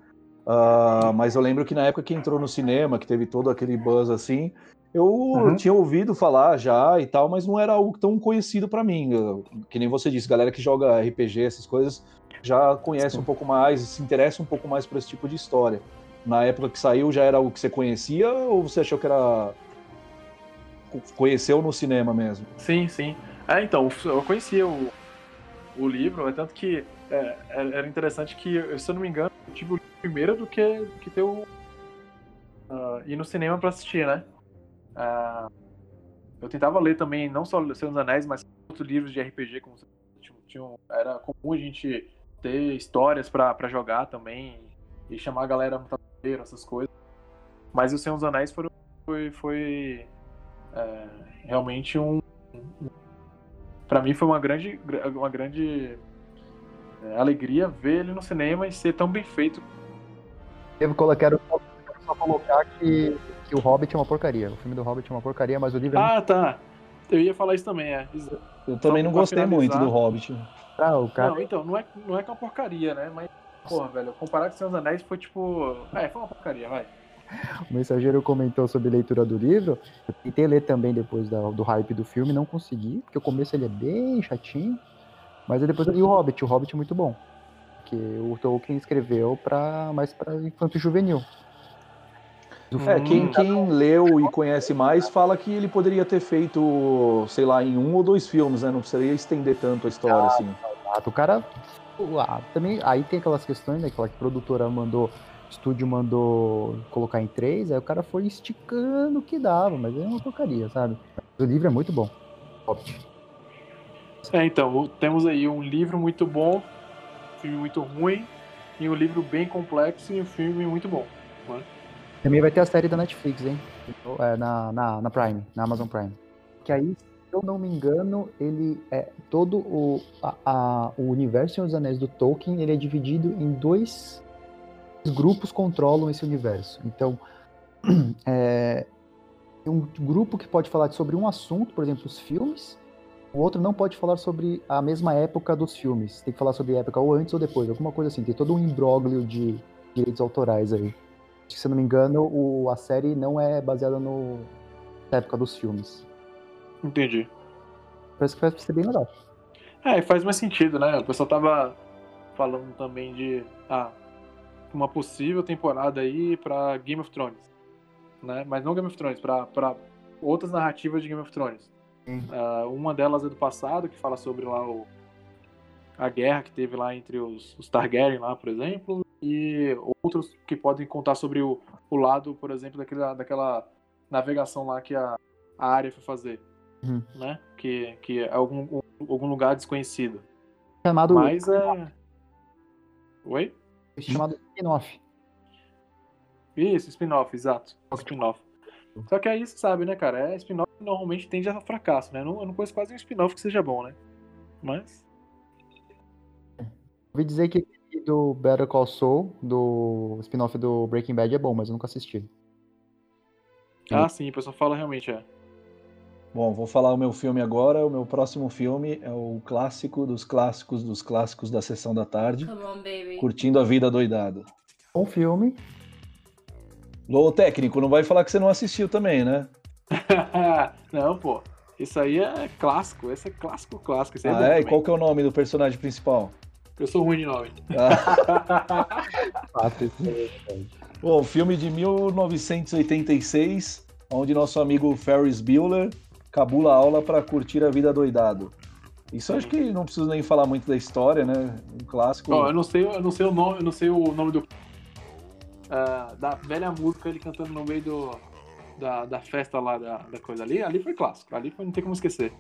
Ah, mas eu lembro que na época que entrou no cinema, que teve todo aquele buzz assim, eu Uhum. tinha ouvido falar já e tal, mas não era algo tão conhecido pra mim. Eu- que nem você disse, galera que joga RPG, essas coisas, já conhece Sim. um pouco mais, se interessa um pouco mais por esse tipo de história. Na época que saiu já era algo que você conhecia ou você achou que era. Conheceu no cinema mesmo? Sim, sim. É, então, eu conhecia o, o livro, é tanto que é, era interessante que, se eu não me engano, eu tive o livro primeiro do que, do que ter o. ah, ir no cinema pra assistir, né? Ah, eu tentava ler também, não só Senhor dos Anéis, mas outros livros de RPG, como você- tinha- tinha- era comum a gente ter histórias pra pra jogar também e chamar a galera no tabuleiro, essas coisas. Mas o Senhor dos Anéis foi, foi, foi, é, realmente um. Pra mim foi uma grande, uma grande é, alegria ver ele no cinema e ser tão bem feito. Eu quero, quero só colocar que, que o Hobbit é uma porcaria. O filme do Hobbit é uma porcaria, mas o livro é Ah, tá. Eu ia falar isso também, é. Eu também não gostei finalizar- muito do Hobbit. Ah, o cara. Não, então, não é, não é que é uma porcaria, né? Mas, porra, velho, comparar com Senhor dos Anéis foi tipo. É, foi uma porcaria, vai. O mensageiro comentou sobre a leitura do livro. Eu tentei ler também depois da- do hype do filme, não consegui, porque o começo ele é bem chatinho. Mas aí depois li o Hobbit, o Hobbit é muito bom. Que o Tolkien escreveu pra, mais pra infanto juvenil. É, quem, Hum. quem leu e conhece mais fala que ele poderia ter feito, sei lá, em um ou dois filmes, né? Não precisaria estender tanto a história, assim. Ah, o cara. ah, também, aí tem aquelas questões, né? Aquela que a produtora mandou, estúdio mandou colocar em três, aí o cara foi esticando o que dava, mas é uma porcaria, sabe? O livro é muito bom. Hobbit. É, então, temos aí um livro muito bom, um filme muito ruim, e um livro bem complexo e um filme muito bom. Também vai ter a série da Netflix, hein? É, na, na, na Prime, na Amazon Prime. Que aí, se eu não me engano, ele é todo o, a, a- o universo dos Anéis do Tolkien, ele é dividido em dois grupos controlam esse universo. Então, é, tem um grupo que pode falar sobre um assunto, por exemplo, os filmes. O outro não pode falar sobre a mesma época dos filmes. Tem que falar sobre a época ou antes ou depois, alguma coisa assim. Tem todo um imbróglio de direitos autorais aí. Se eu não me engano, o, a série não é baseada no, na época dos filmes. Entendi. Parece que vai ser bem legal. É, faz mais sentido, né? O pessoal tava falando também de ah, uma possível temporada aí pra Game of Thrones, né? Mas não Game of Thrones, pra, pra outras narrativas de Game of Thrones. Sim. Ah, uma delas é do passado, que fala sobre lá o, a guerra que teve lá entre os, os Targaryen lá, por exemplo, e outros que podem contar sobre o, o lado, por exemplo, daquela, daquela navegação lá que a, a área foi fazer, Uhum. né? Que, que é algum, algum lugar desconhecido. Chamado, Mas é. Oi? Chamado spin-off. Isso, spin-off, exato. Spin-off. Só que aí você sabe, né, cara? É, spin-off normalmente tende a fracasso, né? Eu não, eu não conheço quase um spin-off que seja bom, né? Mas. Ouvi dizer que do Better Call Saul, do spin-off do Breaking Bad, é bom, mas eu nunca assisti. Ah, sim, o pessoal fala realmente, é. Bom, vou falar o meu filme agora. O meu próximo filme é o clássico dos clássicos dos clássicos da sessão da tarde, Come on, baby. Curtindo a Vida Doidado. Bom filme. Lô técnico, não vai falar que você não assistiu também, né? não, pô. Isso aí é clássico. Esse é clássico, clássico. Esse é Ah, bom é? E qual que é o nome do personagem principal? Eu sou ruim de nome. Ah, é. Bom, filme de 1986, onde nosso amigo Ferris Bueller cabula a aula para curtir a vida doidado. Isso acho que não preciso nem falar muito da história, né? Um clássico. Ó, eu não sei, eu não sei o nome, eu não sei o nome do ah, da velha música ele cantando no meio do da, da festa lá da, da coisa ali, ali foi clássico, ali foi, não tem como esquecer.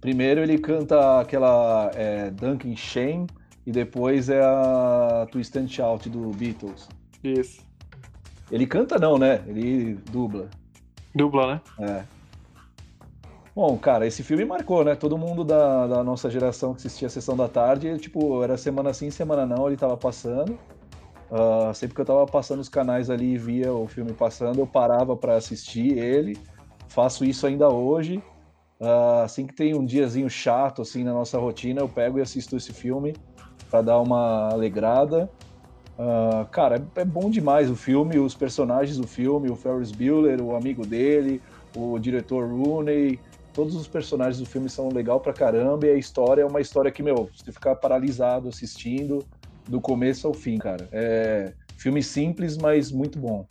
Primeiro ele canta aquela é, Duncan Shane e depois é a Twist and Shout do Beatles. Isso. Ele canta não, né? Ele dubla. Dubla, né? É. Bom, cara, esse filme marcou, né? Todo mundo da, da nossa geração que assistia a Sessão da Tarde, tipo, era semana sim, semana não, ele tava passando. Ah, sempre que eu tava passando os canais ali e via o filme passando, eu parava pra assistir ele. Faço isso ainda hoje. Ah, assim que tem um diazinho chato, assim, na nossa rotina, eu pego e assisto esse filme pra dar uma alegrada. Ah, cara, é, é bom demais o filme, os personagens do filme, o Ferris Bueller, o amigo dele, o diretor Rooney, todos os personagens do filme são legal pra caramba e a história é uma história que, meu, você fica paralisado assistindo do começo ao fim, cara. É filme simples, mas muito bom.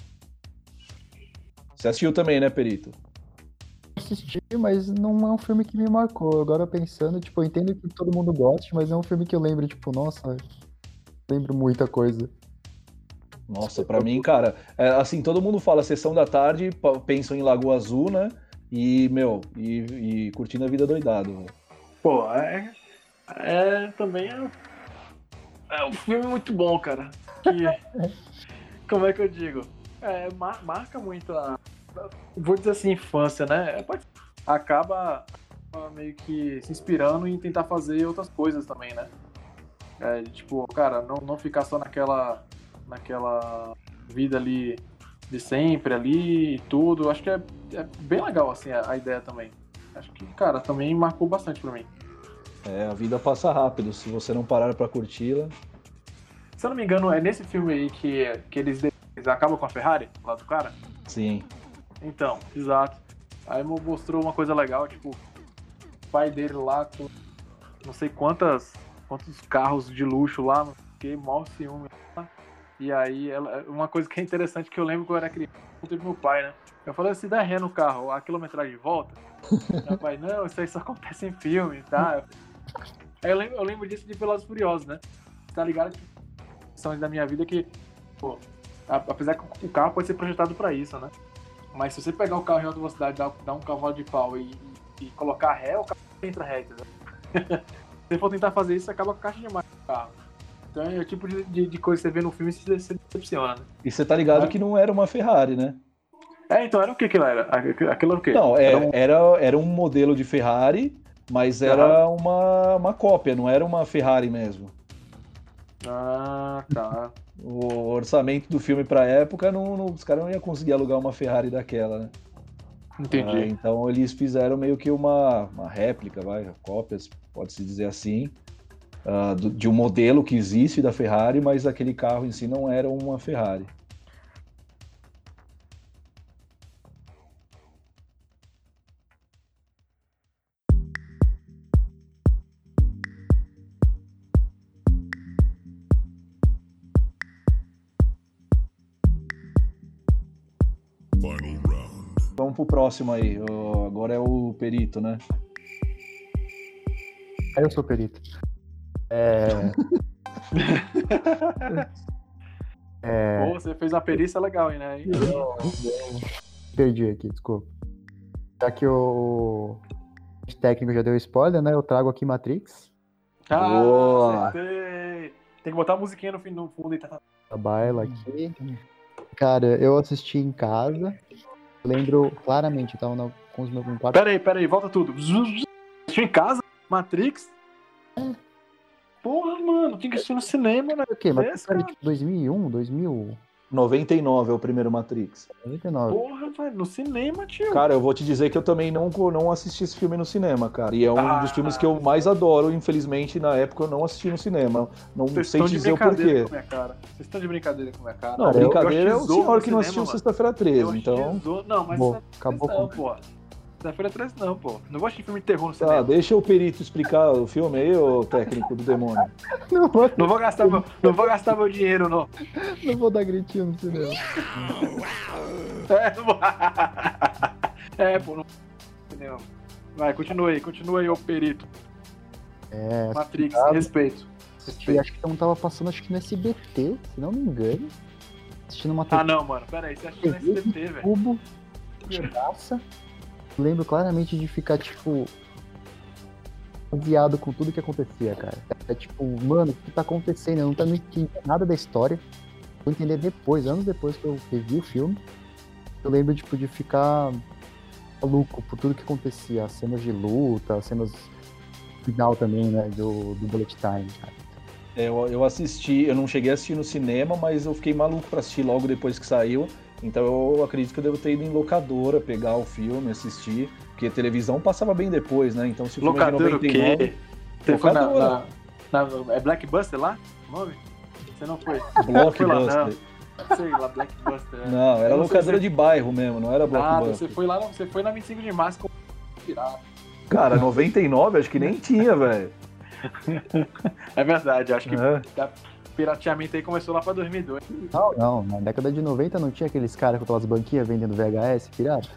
Você assistiu também, né, Perito? Assisti, mas não é um filme que me marcou. Agora pensando, tipo, eu entendo que todo mundo goste, mas é um filme que eu lembro, tipo, nossa, lembro muita coisa. Nossa, pra mim, cara, é, assim, todo mundo fala sessão da tarde, pensam em Lagoa Azul, né? E, meu, e, e curtindo a vida doidado. velho. Pô, é. É também é. É um filme muito bom, cara. Que, como é que eu digo? É, mar- marca muito a. Vou dizer assim, infância, né? É, acaba ah, meio que se inspirando em tentar fazer outras coisas também, né? É, tipo, cara, não, não ficar só naquela. naquela vida ali de sempre ali e tudo. Acho que é, é bem legal, assim, a, a ideia também. Acho que, cara, também marcou bastante pra mim. É, a vida passa rápido, se você não parar pra curti-la. Se eu não me engano, é nesse filme aí que, que eles, eles acabam com a Ferrari, lá do cara? Sim. Então, exato. Aí mo- mostrou uma coisa legal, tipo, o pai dele lá com não sei quantas, quantos carros de luxo lá, que maior ciúme lá. E aí, ela, uma coisa que é interessante que eu lembro quando eu era criança, perguntei pro meu pai, né? Eu falei, se der ré no carro, a quilometragem volta? meu pai, não, isso aí só acontece em filme, tá? Aí eu lembro, eu lembro disso de Velozes e Furiosos, né? Tá ligado são da minha vida que, pô, apesar que o carro pode ser projetado pra isso, né? Mas se você pegar o carro em alta velocidade, dar, dar um cavalo de pau e, e- e colocar ré, o carro entra ré, entendeu? se você for tentar fazer isso, acaba com a caixa de marcha do carro. Então é o tipo de, de, de coisa que você vê no filme e se se decepciona, né? E você tá ligado É. que não era uma Ferrari, né? É, então era o que aquilo era? Aquilo era o quê? Não, é- Era um- era, era um modelo de Ferrari, mas era uma, uma cópia, não era uma Ferrari mesmo. Ah, tá. O orçamento do filme pra época, não, não- os caras não iam conseguir alugar uma Ferrari daquela, né? Ah, Entendi. então eles fizeram meio que uma, uma réplica, vai, cópias, pode-se dizer assim, ah, do- de um modelo que existe da Ferrari, mas aquele carro em si não era uma Ferrari. Final round. Vamos pro próximo aí. agora é o perito, né? Aí eu sou perito. É. é. Pô, você fez uma perícia legal aí, né? Perdi aqui, desculpa. Já que o técnico já deu spoiler, né? Eu trago aqui Matrix. Ah, Boa. acertei. Tem que botar a musiquinha no, fim- no fundo e tá. A baila aqui. Cara, eu assisti em casa. Lembro claramente, eu tava na- com os meus quatro. Pera aí, pera aí, volta tudo. Assistiu em casa? Matrix? Porra, mano, tinha que assistir no cinema, né? O quê? Mas tipo 2001, 2000, 99 é o primeiro Matrix. 99. Porra, velho, no cinema, tio. Cara, eu vou te dizer que eu também não, não assisti esse filme no cinema, cara. E é um Ah. dos filmes que eu mais adoro. Infelizmente, na época eu não assisti no cinema. Não Vocês sei estão de dizer o brincadeira porquê. com a minha cara. Vocês estão de brincadeira com a minha cara. Não, Cara, eu- brincadeira é eu o senhor que não assistiu. Sexta-feira 13, Eu então. Não, mas Acabou, sexta- acabou com- pô. Sexta-feira 13 não, pô. Não vou assistir filme de terror no Tá, cinema. deixa o perito explicar o filme aí, ô técnico do demônio. Não, vou, Não vou gastar meu, não vou gastar meu dinheiro, não. não vou dar gritinho no cinema. É, é pô, não. Entendeu? Vai, continua aí, continua aí, ô perito. É, Matrix, Obrigado. respeito. acho que não tava passando, acho que no SBT, se não me engano. Assistindo uma Ah, TV não, mano, pera aí, você assistiu no SBT, velho. cubo, de graça. Lembro claramente de ficar, tipo, aviado com tudo que acontecia, cara. É tipo, mano, o que tá acontecendo? Eu não tá não entendi nada da história. Vou entender depois, anos depois que eu revi o filme. Eu lembro, tipo, de ficar maluco por tudo que acontecia. As cenas de luta, as cenas final também, né, do, do Bullet Time, cara. É, Eu, eu assisti, eu não cheguei a assistir no cinema, mas eu fiquei maluco pra assistir logo depois que saiu. Então eu acredito que eu devo ter ido em locadora pegar o filme, assistir. Porque a televisão passava bem depois, né? Então se o filme é de Locadora o 99, quê? Você foi na, Locadora. na, na- É Blackbuster lá? O nome? Você não foi? Blockbuster. Sei lá, Blackbuster. é. Não, era não locadora se- de bairro mesmo, não era Ah, Blockbuster. você foi lá, você foi na 25 de março com pirata. Cara, 99 acho que nem tinha, velho. É verdade, acho que É. pirateamento aí começou lá pra 2002. Não, não, na década de 90 não tinha aqueles caras com aquelas banquinhas vendendo VHS pirata?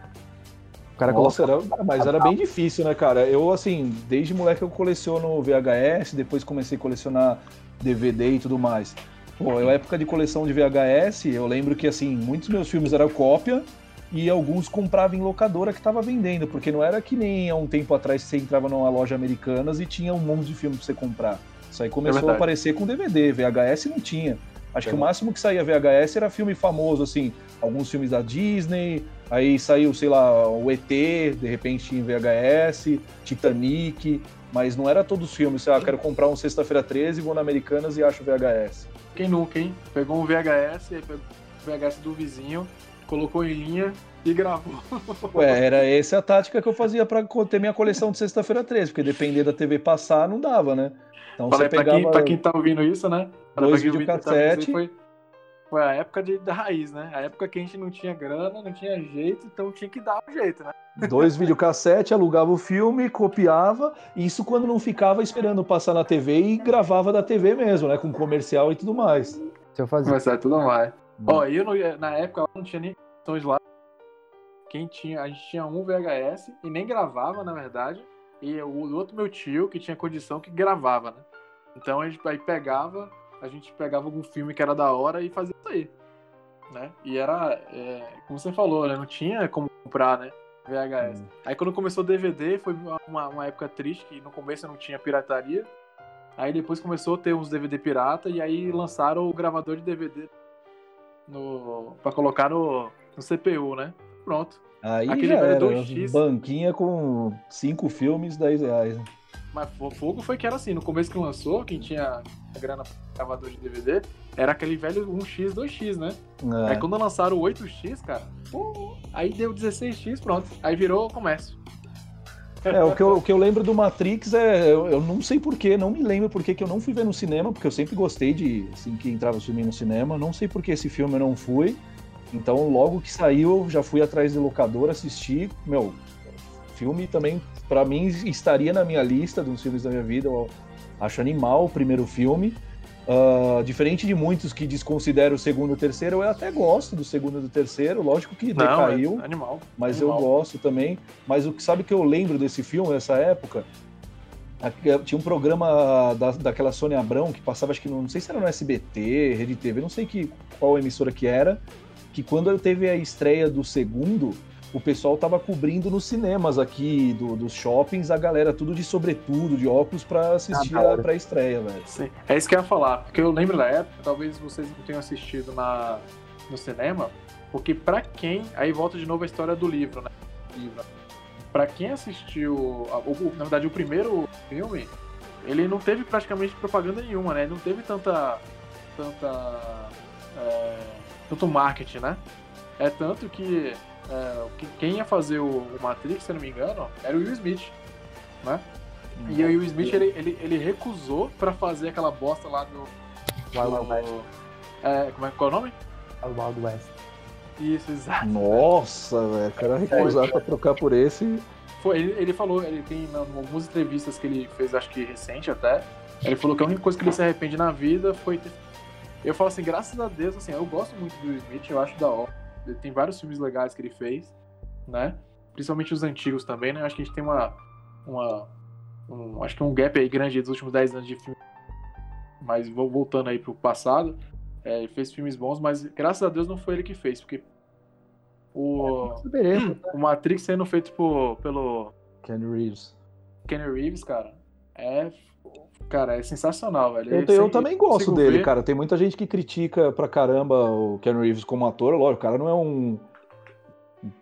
O cara Nossa, era, mas era bem difícil, né, cara? Eu, assim, desde moleque eu coleciono VHS, depois comecei a colecionar DVD e tudo mais. Pô, na época de coleção de VHS, eu lembro que, assim, muitos meus filmes eram cópia e alguns comprava em locadora que tava vendendo, porque não era que nem há um tempo atrás você entrava numa loja americanas e tinha um monte de filme pra você comprar. Isso aí começou a verdade. aparecer com DVD, VHS não tinha. Acho que É. o máximo que saía VHS era filme famoso, assim, alguns filmes da Disney, aí saiu, sei lá, o ET, de repente em VHS, Titanic, mas não era todos os filmes, sei lá, quero comprar um Sexta-feira 13, vou na Americanas e acho VHS. Quem nunca, hein? Pegou um VHS, aí pegou o VHS do vizinho, colocou em linha e gravou. Ué, era essa a tática que eu fazia pra co- ter minha coleção de Sexta-feira 13, porque depender da TV passar, não dava, né? Então Falei você pra, pegava... quem, pra quem tá ouvindo isso, né? Falei dois pra quem ouvindo- tá ouvindo isso aí, videocassete. Foi, foi a época de, da raiz, né? A época que a gente não tinha grana, não tinha jeito, então tinha que dar um jeito, né? Dois videocassete, alugava o filme, copiava, e isso quando não ficava esperando passar na TV e gravava da TV mesmo, né? Com comercial e tudo mais. Se eu fazia. Começar tudo mais. Ó, eu não na época não tinha nem cartões lá. Quem tinha, a gente tinha um VHS e nem gravava, na verdade. E o outro meu tio, que tinha condição, que gravava, né? Então a gente aí pegava, a gente pegava algum filme que era da hora e fazia isso aí. Né? E era, é, como você falou, né? Não tinha como comprar, né? VHS. Hum. Aí quando começou o DVD, foi uma, uma época triste, que no começo não tinha pirataria. Aí depois começou a ter uns DVD pirata e aí lançaram o gravador de DVD no, pra colocar no, no CPU, né? Pronto. Aí Aquele já era, 2X. banquinha com cinco filmes, 10 reais. né? Mas o fogo foi que era assim, no começo que lançou, quem tinha a grana gravador de DVD, era aquele velho 1x, 2x, né? É. Aí quando lançaram o 8x, cara, pô, aí deu 16x, pronto. Aí virou comércio. É, o que, eu, o que eu lembro do Matrix é. Eu, eu não sei porquê, não me lembro porque que eu não fui ver no cinema, porque eu sempre gostei de assim que entrava o filme no cinema. Não sei porque esse filme eu não fui. Então, logo que saiu, já fui atrás de locador, assisti. Meu, filme também, pra mim, estaria na minha lista dos filmes da minha vida. Eu acho animal o primeiro filme. Ah, diferente de muitos que desconsideram o segundo e o terceiro, eu até gosto do segundo e do terceiro. Lógico que Não, decaiu é animal. mas Animal. eu gosto também. Mas o que sabe que eu lembro desse filme nessa época? Aqui, Tinha um programa da, daquela Sônia Abrão que passava, acho que não, não sei se era no SBT, Rede TV, não sei que, qual emissora que era, que quando teve a estreia do segundo, o pessoal tava cobrindo nos cinemas aqui do- dos shoppings, a galera tudo de sobretudo, de óculos pra assistir Ah, a pré-estreia, velho. Sim. É isso que eu ia falar, porque eu lembro da época, talvez vocês não tenham assistido na, no cinema, porque pra quem. Aí volta de novo a história do livro, né? Livro. Pra quem assistiu. na verdade, o primeiro filme, ele não teve praticamente propaganda nenhuma, né? Ele não teve tanta. tanta. é, tanto marketing, né? É tanto que, é, que quem ia fazer o, o Matrix, se eu não me engano, era o Will Smith, né? E aí o Will Smith, ele, ele, ele recusou pra fazer aquela bosta lá do... Wild Wild West. do é, como é, qual é o nome? Wild Wild West. Isso, exato. Nossa, velho, o cara recusar pra trocar por esse. Foi, ele, ele falou, ele tem em algumas entrevistas que ele fez, acho que recente até, ele falou que a única coisa que ele se arrepende na vida foi ter... Eu falo assim, graças a Deus, assim, eu gosto muito do Will Smith, eu acho da hora. Tem vários filmes legais que ele fez, né? Principalmente os antigos também, né? Acho que a gente tem uma... uma um, acho que um gap aí grande dos últimos 10 anos de filme. Mas voltando aí pro passado, é, ele fez filmes bons, mas graças a Deus não foi ele que fez, porque o, Beleza. o Matrix sendo feito por, pelo Ken Reeves. Kenny Reeves, cara, é. Cara, é sensacional, velho. Eu, eu sem- também gosto dele, ver- cara. Tem muita gente que critica pra caramba o Ken Reeves como ator. Lógico, o cara não é um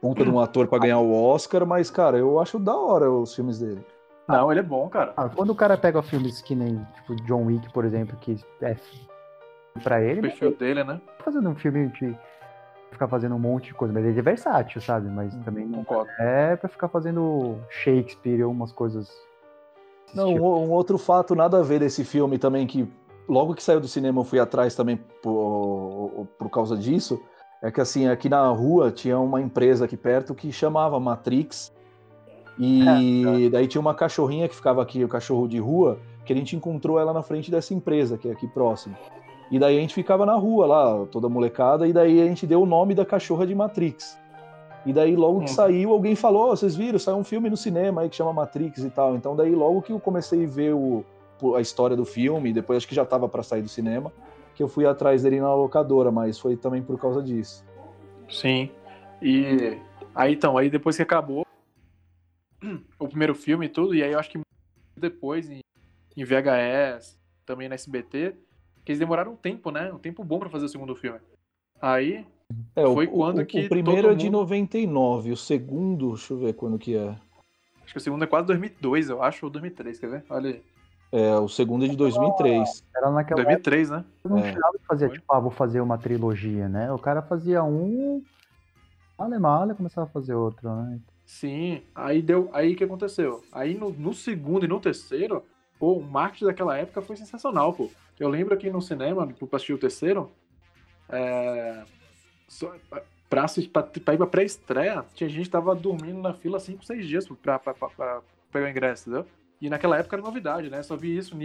puta de um ator pra ganhar o Oscar, mas, cara, eu acho da hora os filmes dele. Não, ele é bom, cara. Ah, quando o cara pega filmes que nem tipo John Wick, por exemplo, que é pra O ele, perfil ele dele, né? fazendo um filme de ficar fazendo um monte de coisa, mas ele é versátil, sabe? Mas também não Concordo. é pra ficar fazendo Shakespeare ou umas coisas. Não, um, um outro fato nada a ver desse filme também, que logo que saiu do cinema eu fui atrás também por, por causa disso, é que assim, aqui na rua tinha uma empresa aqui perto que chamava Matrix, e daí tinha uma cachorrinha que ficava aqui, o cachorro de rua, que a gente encontrou ela na frente dessa empresa, que é aqui próximo. E daí a gente ficava na rua lá, toda molecada, e daí a gente deu o nome da cachorra de Matrix. E daí logo que Hum. saiu, alguém falou, "Ó, vocês viram, saiu um filme no cinema aí que chama Matrix e tal. Então daí logo que eu comecei a ver o, a história do filme, depois acho que já tava para sair do cinema, que eu fui atrás dele na locadora, mas foi também por causa disso. Sim. E aí então, aí depois que acabou o primeiro filme e tudo, e aí eu acho que depois em, em VHS, também na SBT, que eles demoraram um tempo, né? Um tempo bom pra fazer o segundo filme. Aí, É, Foi o, quando o, que o primeiro todo é de mundo- 99, o segundo, deixa eu ver quando que é. acho que o segundo é quase 2002, eu acho, ou 2003, quer ver? Olha aí. É, o segundo é de 2003. Era naquela 2003, né? época não É. de fazer, tipo, ah, vou fazer uma trilogia, né? O cara fazia um. Male, male, começava a fazer outro, né? Sim, aí deu. Aí o que aconteceu? Aí no, no segundo e no terceiro, pô, o marketing daquela época foi sensacional, pô. Eu lembro aqui no cinema, pra assistir o terceiro, é, só- pra, pra, pra ir pra pré-estreia, tinha gente que tava dormindo na fila 5, 6 dias pra, pra, pra- pegar o ingresso, entendeu? E naquela época era novidade, né? Só vi isso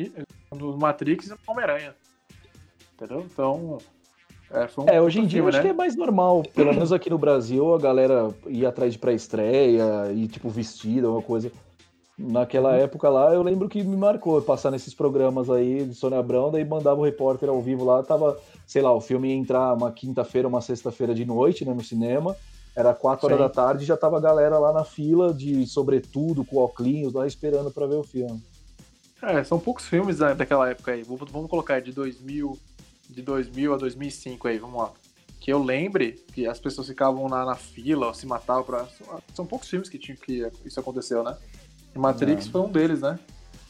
no Matrix e no Homem-Aranha. Entendeu? Então, É, foi um É, hoje em dia eu filme, acho né? que é mais normal. Pelo menos aqui no Brasil, a galera ia atrás de pré-estreia e, tipo, vestida, uma coisa. Naquela época lá, eu lembro que me marcou passar nesses programas aí de Sônia Abrão, daí mandava o repórter ao vivo lá, tava, sei lá, o filme ia entrar uma quinta-feira, uma sexta-feira de noite, né, no cinema. Era quatro horas da tarde e já tava a galera lá na fila de sobretudo, com óculos, lá esperando pra ver o filme. É, são poucos filmes da- daquela época aí. Vamos colocar de 2000, de 2000 a 2005 aí, vamos lá. Que eu lembre que as pessoas ficavam na, na fila, ou se matavam pra... São poucos filmes que, tinham, que isso aconteceu, né? E Matrix É. foi um deles, né?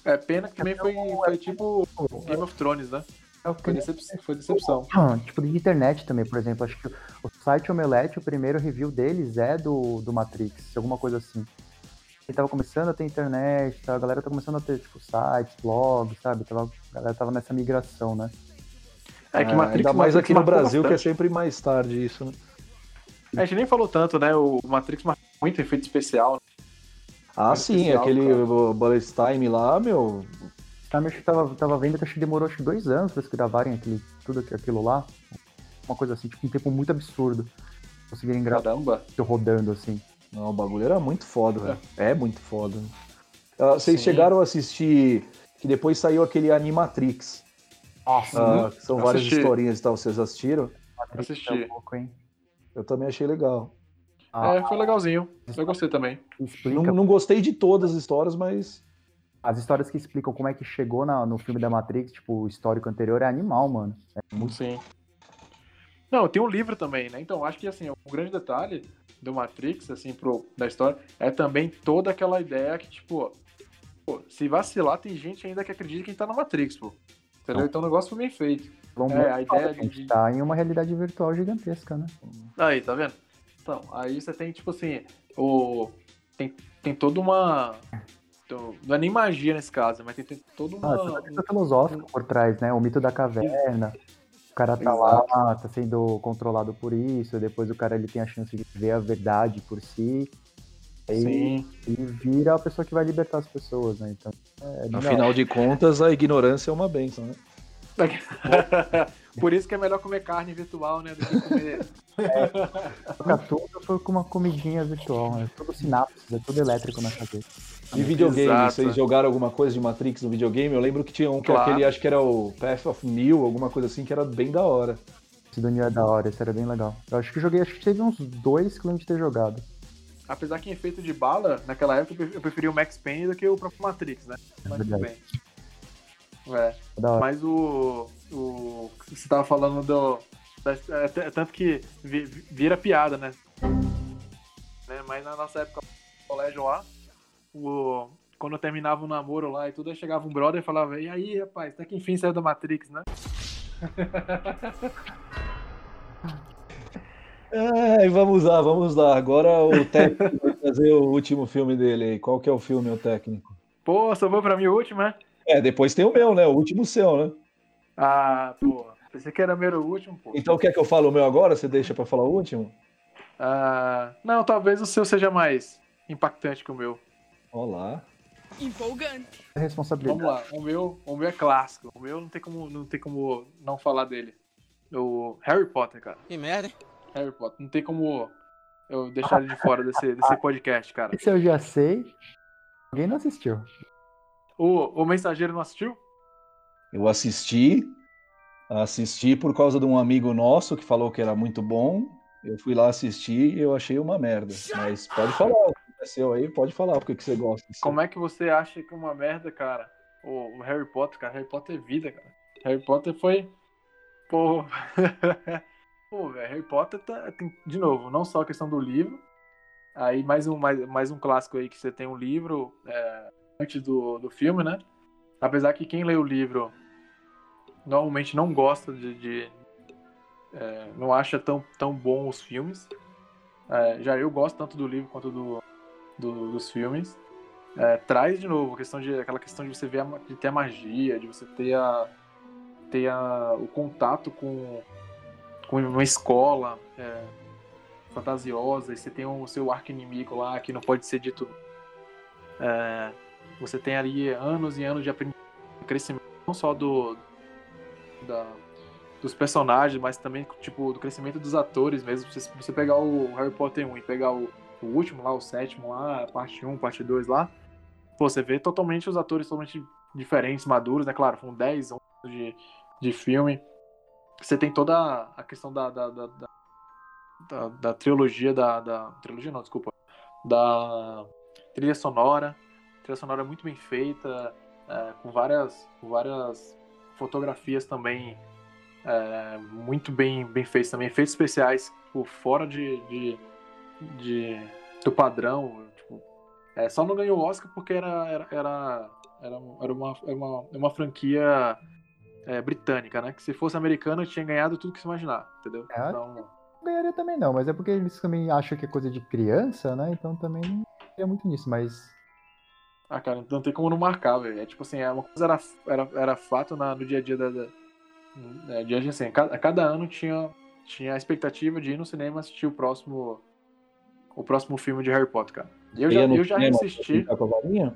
É, pena que também foi, foi tipo Game of Thrones, né? Foi, decep foi decepção. Ah, tipo de internet também, por exemplo. Acho que o site Omelete, o primeiro review deles é do, do Matrix, alguma coisa assim. Ele tava começando a ter internet, tá? a galera tá começando a ter, tipo, sites, blogs, sabe? Tava, a galera tava nessa migração, né? É que Ah, Matrix, Ainda mais Matrix aqui no Brasil, que é bastante. sempre mais tarde isso, né? A gente nem falou tanto, né? O Matrix marcou muito efeito especial. Ah, sim, especial, aquele cara. Bullet Time lá, meu, Sabe, acho que tava, tava vendo que acho que demorou acho que dois anos pra eles gravarem aquele, tudo aqu- aquilo lá. Uma coisa assim, tipo, um tempo muito absurdo. Conseguirem gravar Caramba. rodando assim. Não, o bagulho era muito foda, velho. É muito foda. Ah, vocês Sim. chegaram a assistir que depois saiu aquele Animatrix. Nossa, ah, que são várias assisti. historinhas e tal. Vocês assistiram? assisti. é um pouco, hein? Eu também achei legal. Ah, É, foi legalzinho. Eu gostei também. explica Não, não gostei de todas as histórias, mas. As histórias que explicam como é que chegou na- no filme da Matrix, tipo, o histórico anterior é animal, mano. É muito Sim. Não, tem um livro também, né? Então, acho que assim, o grande detalhe do Matrix, assim, pro, da história, é também toda aquela ideia que, tipo, pô, se vacilar, tem gente ainda que acredita que a gente tá na Matrix, pô. Entendeu? Não. Então o negócio foi bem feito. vamos É, a ideia de- a gente tá em uma realidade virtual gigantesca, né? Aí, tá vendo? Então, aí você tem, tipo assim, o. Tem, tem toda uma. então, Não é nem magia nesse caso, mas tem, tem toda Ah, uma. tem uma coisa filosófica por trás, né? O mito da caverna. O cara tá lá, tá sendo controlado por isso, depois o cara ele tem a chance de ver a verdade por si. Aí Sim. ele vira a pessoa que vai libertar as pessoas, né? Então, é. Afinal de contas, a ignorância é uma benção, né? Por isso que é melhor comer carne virtual, né? Do que comer. Troca tudo foi com uma comidinha virtual, né? Tudo sinapses, é tudo elétrico na cabeça. E videogame, Exato. vocês jogaram alguma coisa de Matrix no videogame? Eu lembro que tinha um que Claro. aquele, acho que era o Path of Neo, alguma coisa assim, que era bem da hora. Esse do Neo é da hora, esse era bem legal. Eu acho que joguei, acho que teve uns dois que eu lembro de ter jogado. Apesar que em efeito de bala, naquela época eu pref- eu preferia o Max Payne do que o próprio Matrix, né? Mas tudo verdade. É. Mas o. o você tava falando do. da- é, é tanto que vi- vi- vira piada, né? Né, Mas na nossa época, no colégio lá, o, quando eu terminava o namoro lá e tudo, aí chegava um brother e falava: E aí, rapaz, até que enfim saiu da Matrix, né? É, vamos lá, vamos lá. Agora o técnico vai fazer o último filme dele aí. Qual que é o filme, o técnico? Pô, sobrou pra mim o último, né? É, depois tem o meu, né? O último seu, né? Ah, pô. Pensei que era o meu último, pô. Então quer que eu fale o meu agora? Você deixa pra falar o último? Ah, não, talvez o seu seja mais impactante que o meu. Olá. Empolgante. É responsabilidade. Vamos lá, o meu, o meu é clássico. O meu não tem como não, tem como não falar dele. O Harry Potter, cara. Que merda, hein? Harry Potter. Não tem como eu deixar ele de fora desse, desse podcast, cara. Esse eu já sei. Alguém não assistiu. O, o Mensageiro não assistiu? Eu assisti, assisti por causa de um amigo nosso que falou que era muito bom. Eu fui lá assistir e eu achei uma merda. Mas pode falar, o que seu aí, pode falar porque que você gosta. Como é que você acha que uma merda, cara? O, o Harry Potter, cara. Harry Potter é vida, cara. Harry Potter foi. Pô. Pô, velho, Harry Potter tá. Tem, de novo, não só a questão do livro. Aí mais um, mais, mais um clássico aí que você tem um livro é, antes do, do filme, né? Apesar que quem lê o livro normalmente não gosta de. de- é, não acha tão, tão bom os filmes. É, já eu gosto tanto do livro quanto do, do- dos filmes. É, traz de novo a questão de aquela questão de você ver a, de ter a magia, de você ter a ter a, o contato com, com uma escola é, fantasiosa e você tem o seu arco inimigo lá que não pode ser dito é, você tem ali anos e anos de crescimento não só do da, dos personagens, mas também, tipo, do crescimento dos atores mesmo. Se você pegar o Harry Potter 1 e pegar o, o último lá, o sétimo lá, parte 1, parte 2 lá, você vê totalmente os atores totalmente diferentes, maduros, né? Claro, foram 10 anos de, de filme. Você tem toda a questão da, da, da, da, da, da trilogia, da, da. Trilogia não, desculpa. Da trilha sonora. Trilha sonora muito bem feita, é, com várias, com várias fotografias também é, muito bem, bem feitas também. Efeitos especiais por fora de, de, de do padrão. Tipo, é, só não ganhou o Oscar porque era, era, era, era, era uma, era uma, uma franquia é, britânica, né? Que se fosse americana tinha ganhado tudo que se imaginar, entendeu? É, Então, Não ganharia também não, mas é porque eles também acham que é coisa de criança, né? Então também não é muito nisso, mas. Ah, cara, não tem como não marcar, velho. É tipo assim, é uma coisa era, era, era fato na, no dia a dia da. da é, dia a assim, cada, cada ano tinha, tinha a expectativa de ir no cinema assistir o próximo. O próximo filme de Harry Potter, cara. Eu já, eu já cinema assisti. com a varinha?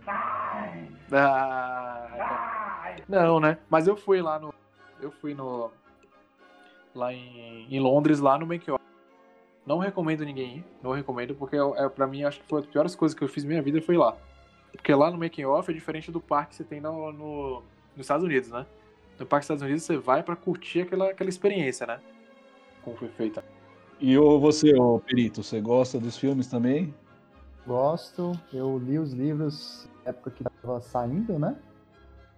Ah, não, né? Mas eu fui lá no. Eu fui no. Lá em, em Londres, lá no Make Off. Não recomendo ninguém ir. Não recomendo, porque é, é, pra mim, acho que foi uma das piores coisas que eu fiz na minha vida foi lá. Porque lá no Making Off é diferente do parque que você tem no, no- nos Estados Unidos, né? No parque dos Estados Unidos você vai pra curtir aquela, aquela experiência, né? Como foi feita. E ô, você, ô Perito, você gosta dos filmes também? Gosto, eu li os livros na época que tava saindo, né?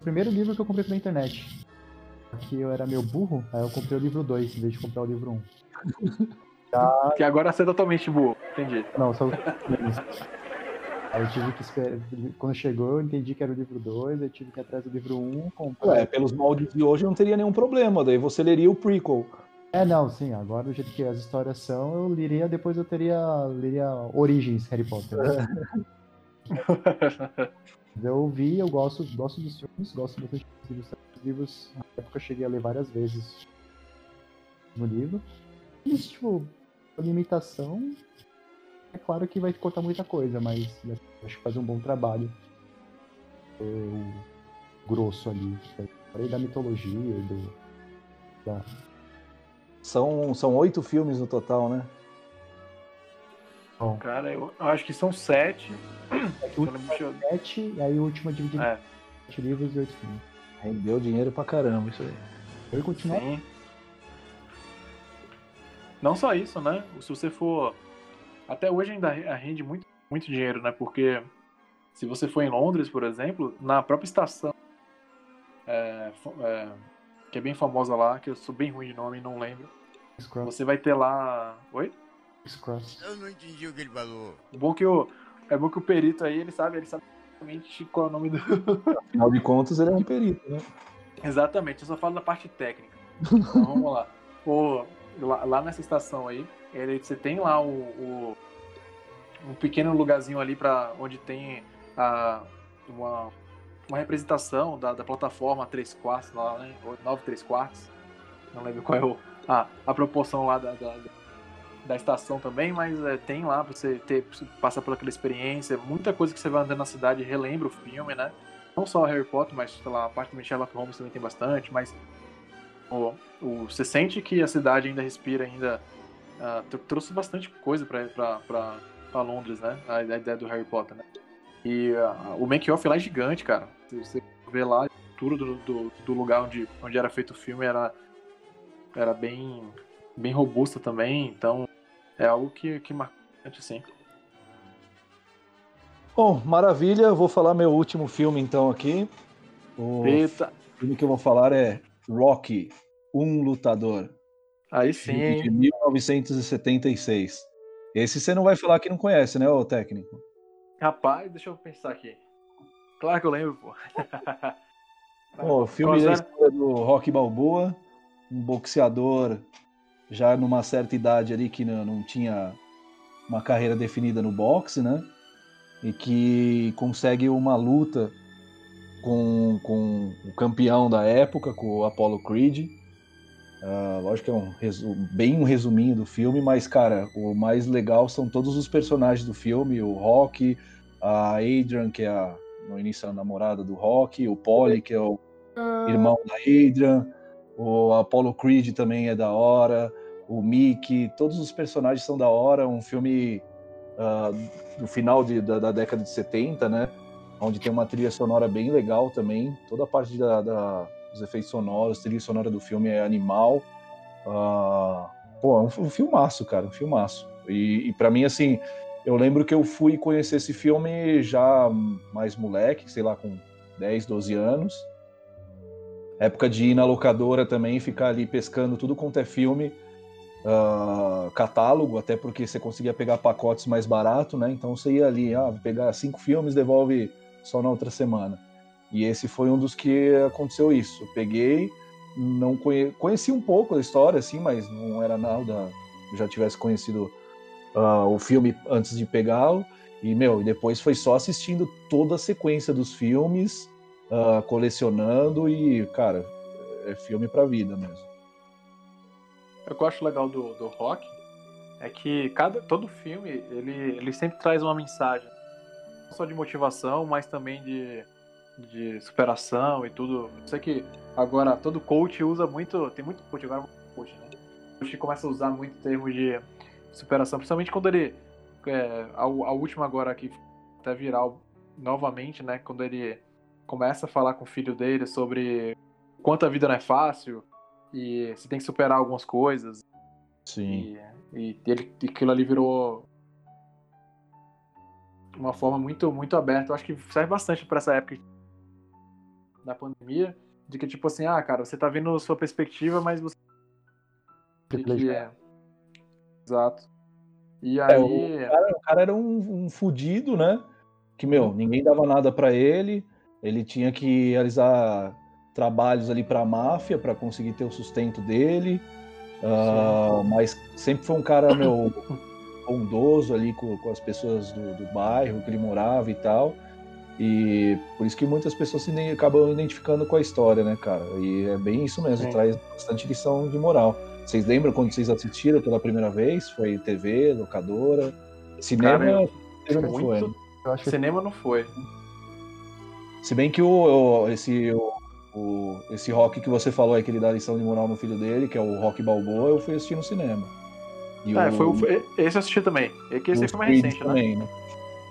O primeiro livro que eu comprei pela internet. Que eu era meio burro, aí eu comprei o livro 2 em vez de comprar o livro 1. Já, Que agora você é totalmente burro. Entendi. não, só. Aí eu tive que esperar. Quando chegou, eu entendi que era o livro 2, eu tive que ir atrás do livro 1, comprar. Ué, pelos moldes de hoje não teria nenhum problema, daí você leria o prequel. É, não, sim, agora do jeito que as histórias são, eu leria, depois eu teria, leria Origens Harry Potter. né? Eu vi, eu gosto, gosto dos filmes, gosto bastante dos livros. Os livros, na época eu cheguei a ler várias vezes no livro. Eles, tipo, a limitação, é claro que vai cortar muita coisa, mas acho que faz um bom trabalho. O grosso ali. Falei da mitologia, do. Da, São, são oito filmes no total, né? Cara, eu, eu acho que são sete. é que engano. sete, e aí o último é dividido É. em sete livros e oito filmes. Rendeu dinheiro pra caramba isso aí. Eu continuar. Sim. Não só isso, né? Se você for. Até hoje ainda rende muito, muito dinheiro, né? Porque se você for em Londres, por exemplo, na própria estação, é, é, que é bem famosa lá, que eu sou bem ruim de nome e não lembro, Cross, você vai ter lá. Oi? Cross. Eu não entendi o que ele falou. É bom que o, é bom que o perito aí, ele sabe, ele sabe exatamente qual é o nome do. Afinal de contas, ele é um perito, né? Exatamente, eu só falo da parte técnica. Então vamos lá. O, lá, lá nessa estação aí, ele, você tem lá o, o- um pequeno lugarzinho ali para onde tem a, uma, uma representação da, da plataforma 3 quartos lá, né? Ou 9 3 quartos. Não lembro qual é o, a, a proporção lá da, da, da estação também, mas é, tem lá pra você ter, passar por aquela experiência. Muita coisa que você vai andando na cidade relembra o filme, né? não só Harry Potter, mas sei lá, a parte do Sherlock Holmes também tem bastante, mas o, você sente que a cidade ainda respira, ainda tr- trouxe bastante coisa pra Londres, né? A, a ideia do Harry Potter, né? E ah, o make-off lá é gigante, cara. Você vê lá, a estrutura do, do, do lugar onde, onde era feito o filme era, era bem, bem robusta também, então é algo que, que marcou bastante, assim. Bom, maravilha. Vou falar meu último filme então aqui. O Eita, filme que eu vou falar é Rocky, Um Lutador, aí sim, de 1976. Esse você não vai falar que não conhece, né, ô técnico? Rapaz, deixa eu pensar aqui. Claro que eu lembro, pô. O filme da história do Rocky Balboa, um boxeador já numa certa idade ali que não, não tinha uma carreira definida no boxe, né? E que consegue uma luta com, com o campeão da época, com o Apollo Creed. Ah, lógico que é um bem um resuminho do filme, mas, cara, o mais legal são todos os personagens do filme, o Rocky, a Adrian, que é a, no início a namorada do Rocky, o Polly, que é o irmão da Adrian, O Apollo Creed também é da hora. O Mickey, todos os personagens são da hora. Um filme ah, do final de- da, da década de 70, né? Onde tem uma trilha sonora bem legal também. Toda a parte da- da- dos efeitos sonoros, a trilha sonora do filme é animal. Ah, pô, é um, um filmaço, cara, um filmaço. E, e para mim, assim, eu lembro que eu fui conhecer esse filme já mais moleque, sei lá, com 10, 12 anos. Época de ir na locadora também, ficar ali pescando tudo quanto é filme, ah, catálogo, até porque você conseguia pegar pacotes mais barato, né? Então você ia ali, ah, pegar cinco filmes, devolve só na outra semana. E esse foi um dos que aconteceu isso. Eu peguei, não conhe... conheci um pouco da história, assim, mas não era nada. Eu já tivesse conhecido ah, o filme antes de pegá-lo. E, meu, depois foi só assistindo toda a sequência dos filmes, ah, colecionando e, cara, é filme pra vida mesmo. Eu acho legal do, do rock é que cada, todo filme ele, ele sempre traz uma mensagem. Não só de motivação, mas também de, de superação e tudo. Eu sei que agora todo coach usa muito. Tem muito coach agora, coach, né? O coach começa a usar muito termo de superação, principalmente quando ele. É, a, a última agora que até viral novamente, né? Quando ele começa a falar com o filho dele sobre quanto a vida não é fácil e você tem que superar algumas coisas. Sim. E, e ele, aquilo ali virou uma forma muito, muito aberta. Eu acho que serve bastante para essa época da pandemia, de que tipo assim, ah, cara, você tá vendo sua perspectiva, mas você de que é. Exato. E É, aí, o, cara, o cara era um, um fudido, né? Que, meu, ninguém dava nada pra ele. Ele tinha que realizar trabalhos ali pra máfia pra conseguir ter o sustento dele. Ah, mas sempre foi um cara, meu, bondoso ali com, com as pessoas do, do bairro que ele morava e tal. E por isso que muitas pessoas se acabam identificando com a história, né, cara? E é bem isso mesmo, Sim. traz bastante lição de moral. Vocês lembram quando vocês assistiram pela primeira vez? Foi TV, locadora, cinema? Cara, eu- cinema não foi, muito- né? Eu acho que cinema não foi. Se bem que o, o- esse, o, o- esse rock que você falou aí, que ele dá lição de moral no filho dele, que é o Rock Balboa, eu fui assistir no cinema. E É, o- foi, o- foi- esse eu assisti também. É que esse foi mais recente, né? também, né?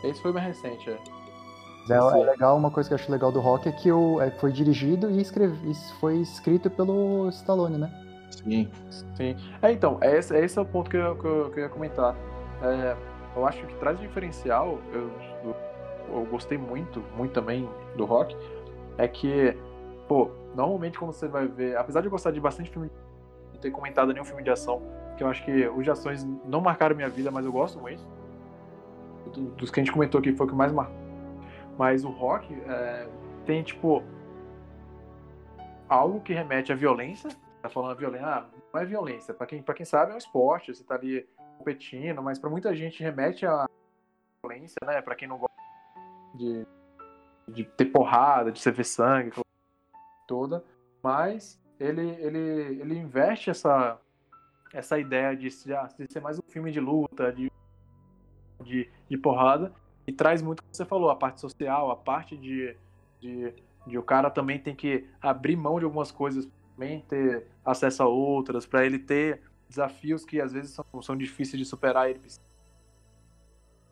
Esse foi mais recente, é. É, é legal, uma coisa que eu acho legal do rock é que o, é, foi dirigido e escrevi, foi escrito pelo Stallone, né? Sim. Sim. É, então, é esse, esse é o ponto que eu, que eu, que eu ia comentar. É, eu acho que traz um diferencial, eu, eu, eu gostei muito, muito também do rock, é que, pô, normalmente quando você vai ver, apesar de eu gostar de bastante filme, não ter comentado nenhum filme de ação, que eu acho que os de ações não marcaram minha vida, mas eu gosto muito. Do- Dos que a gente comentou aqui foi o que mais marcou. Mas o rock é, tem, tipo, algo que remete à violência, tá falando violência, ah, não é violência, pra quem, pra quem sabe é um esporte, você tá ali competindo, mas pra muita gente remete à violência, né, pra quem não gosta de, de ter porrada, de você ver sangue, toda, mas ele, ele, ele investe essa, essa ideia de, ah, de ser mais um filme de luta, de, de, de porrada, e traz muito você falou, a parte social, a parte de, de, de o cara também tem que abrir mão de algumas coisas também ter acesso a outras, para ele ter desafios que às vezes são, são difíceis de superar. Ele precisa-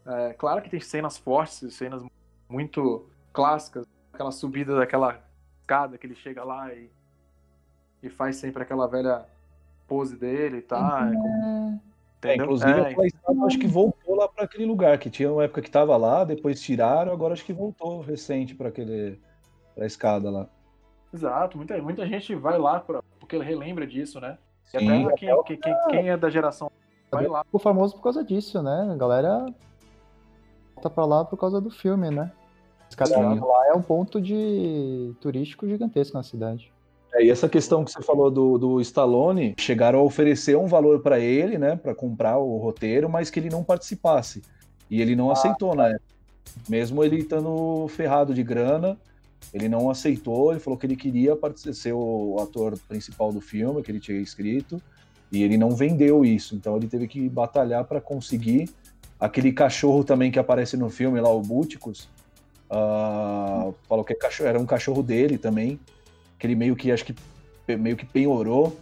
É, claro que tem cenas fortes, cenas muito clássicas, aquela subida daquela escada que ele chega lá e, e faz sempre aquela velha pose dele, tá? É como- É, inclusive, É, aquela acho que voltou lá para aquele lugar, que tinha uma época que estava lá, depois tiraram, agora acho que voltou recente para aquele pra escada lá. Exato, muita, muita gente vai lá pra, porque ele relembra disso, né? E Sim, até quem, quem, quem- quem é da geração vai lá. Ficou famoso por causa disso, né? A galera volta pra lá por causa do filme, né? Sim. lá é um ponto de turístico gigantesco na cidade. É, e essa questão que você falou do, do Stallone, chegaram a oferecer um valor para ele, né, para comprar o roteiro, mas que ele não participasse. E ele não aceitou na época. Mesmo ele estando ferrado de grana, ele não aceitou, ele falou que ele queria ser o ator principal do filme, que ele tinha escrito, e ele não vendeu isso. Então ele teve que batalhar para conseguir. Aquele cachorro também que aparece no filme lá, o Búticos, ah, falou que é cachorro- era um cachorro dele também, que ele meio que acho que meio que penhorou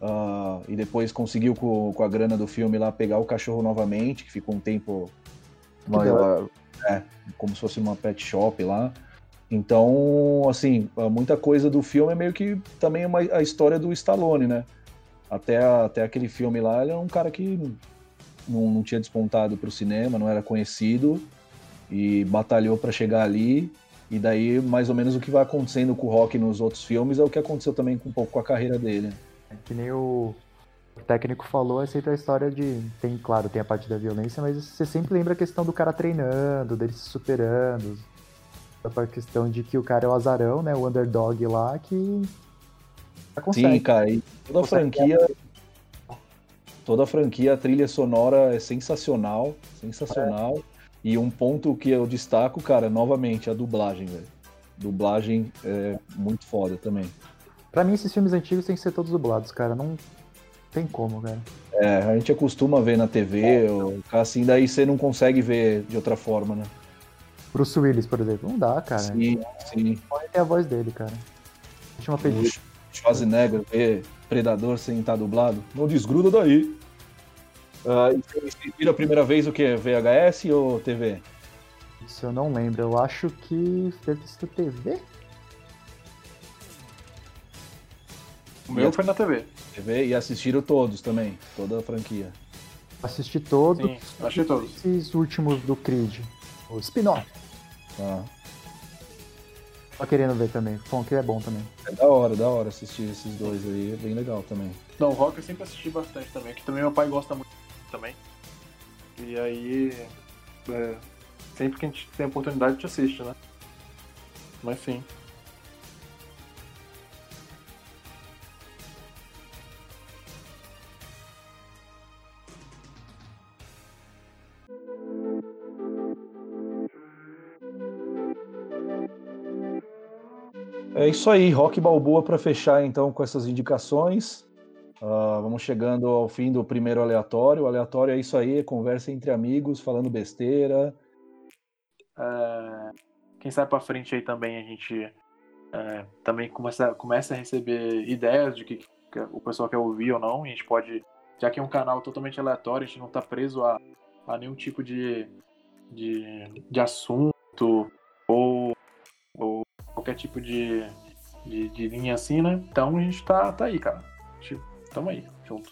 ah, e depois conseguiu com, com a grana do filme lá pegar o cachorro novamente, que ficou um tempo uma- é, como se fosse uma pet shop lá. Então, assim, ah, muita coisa do filme é meio que também uma, a história do Stallone, né? Até, até aquele filme lá, ele é um cara que não, não tinha despontado para o cinema, não era conhecido e batalhou para chegar ali. E daí, mais ou menos, o que vai acontecendo com o Rock nos outros filmes é o que aconteceu também com, um pouco com a carreira dele. Que nem o técnico falou, é sempre a história de. Tem, claro, tem a parte da violência, mas você sempre lembra a questão do cara treinando, dele se superando. A questão de que o cara é o azarão, né? O underdog lá que. consegue. Sim, cara, e toda a franquia. Toda a franquia, a trilha sonora é sensacional, sensacional. E um ponto que eu destaco, cara, novamente, a dublagem, velho. Dublagem é muito foda também. Pra mim, esses filmes antigos têm que ser todos dublados, cara. Não tem como, cara. É, a gente acostuma ver na TV, ou assim, daí você não consegue ver de outra forma, né? Bruce Willis, por exemplo. Não dá, cara. Sim, sim. Pode ter a voz dele, cara. Última pedida. O Schwarzenegger ver Predador sem estar dublado, não desgruda daí. Ah, e vocês viram a primeira vez o que? VHS ou TV? Isso eu não lembro. Eu acho que ter sido TV. O meu foi na TV. TV e assistiram todos também, toda a franquia. Assisti todos Sim, achei todos. esses últimos do Creed. O spin-off. Tá? Tô querendo ver também. Bom, que é bom também. É da hora, da hora assistir esses dois aí, é bem legal também. Não, o Rock eu sempre assisti bastante também, que também meu pai gosta muito também. E aí, é, sempre que a gente tem oportunidade, a gente assiste, né? Mas sim. É isso aí, Rock Balboa para fechar então com essas indicações. Ah, vamos chegando ao fim do primeiro aleatório. O aleatório é isso aí, conversa entre amigos, falando besteira. É, quem sai pra frente aí também a gente é, também começa, começa a receber ideias de que, que o pessoal quer ouvir ou não. E a gente pode, já que é um canal totalmente aleatório, a gente não tá preso a, a nenhum tipo de, de, de assunto ou, ou qualquer tipo de, de, de linha assim, né? Então a gente tá, tá aí, cara. Gente, tamo aí, junto.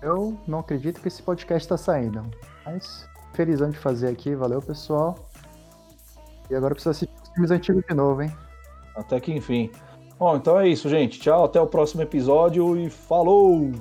Eu não acredito que esse podcast tá saindo. Mas felizão de fazer aqui. Valeu, pessoal. E agora precisa assistir os filmes antigos de novo, hein? Até que enfim. Bom, então é isso, gente. Tchau, até o próximo episódio e falou!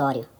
Aleatório.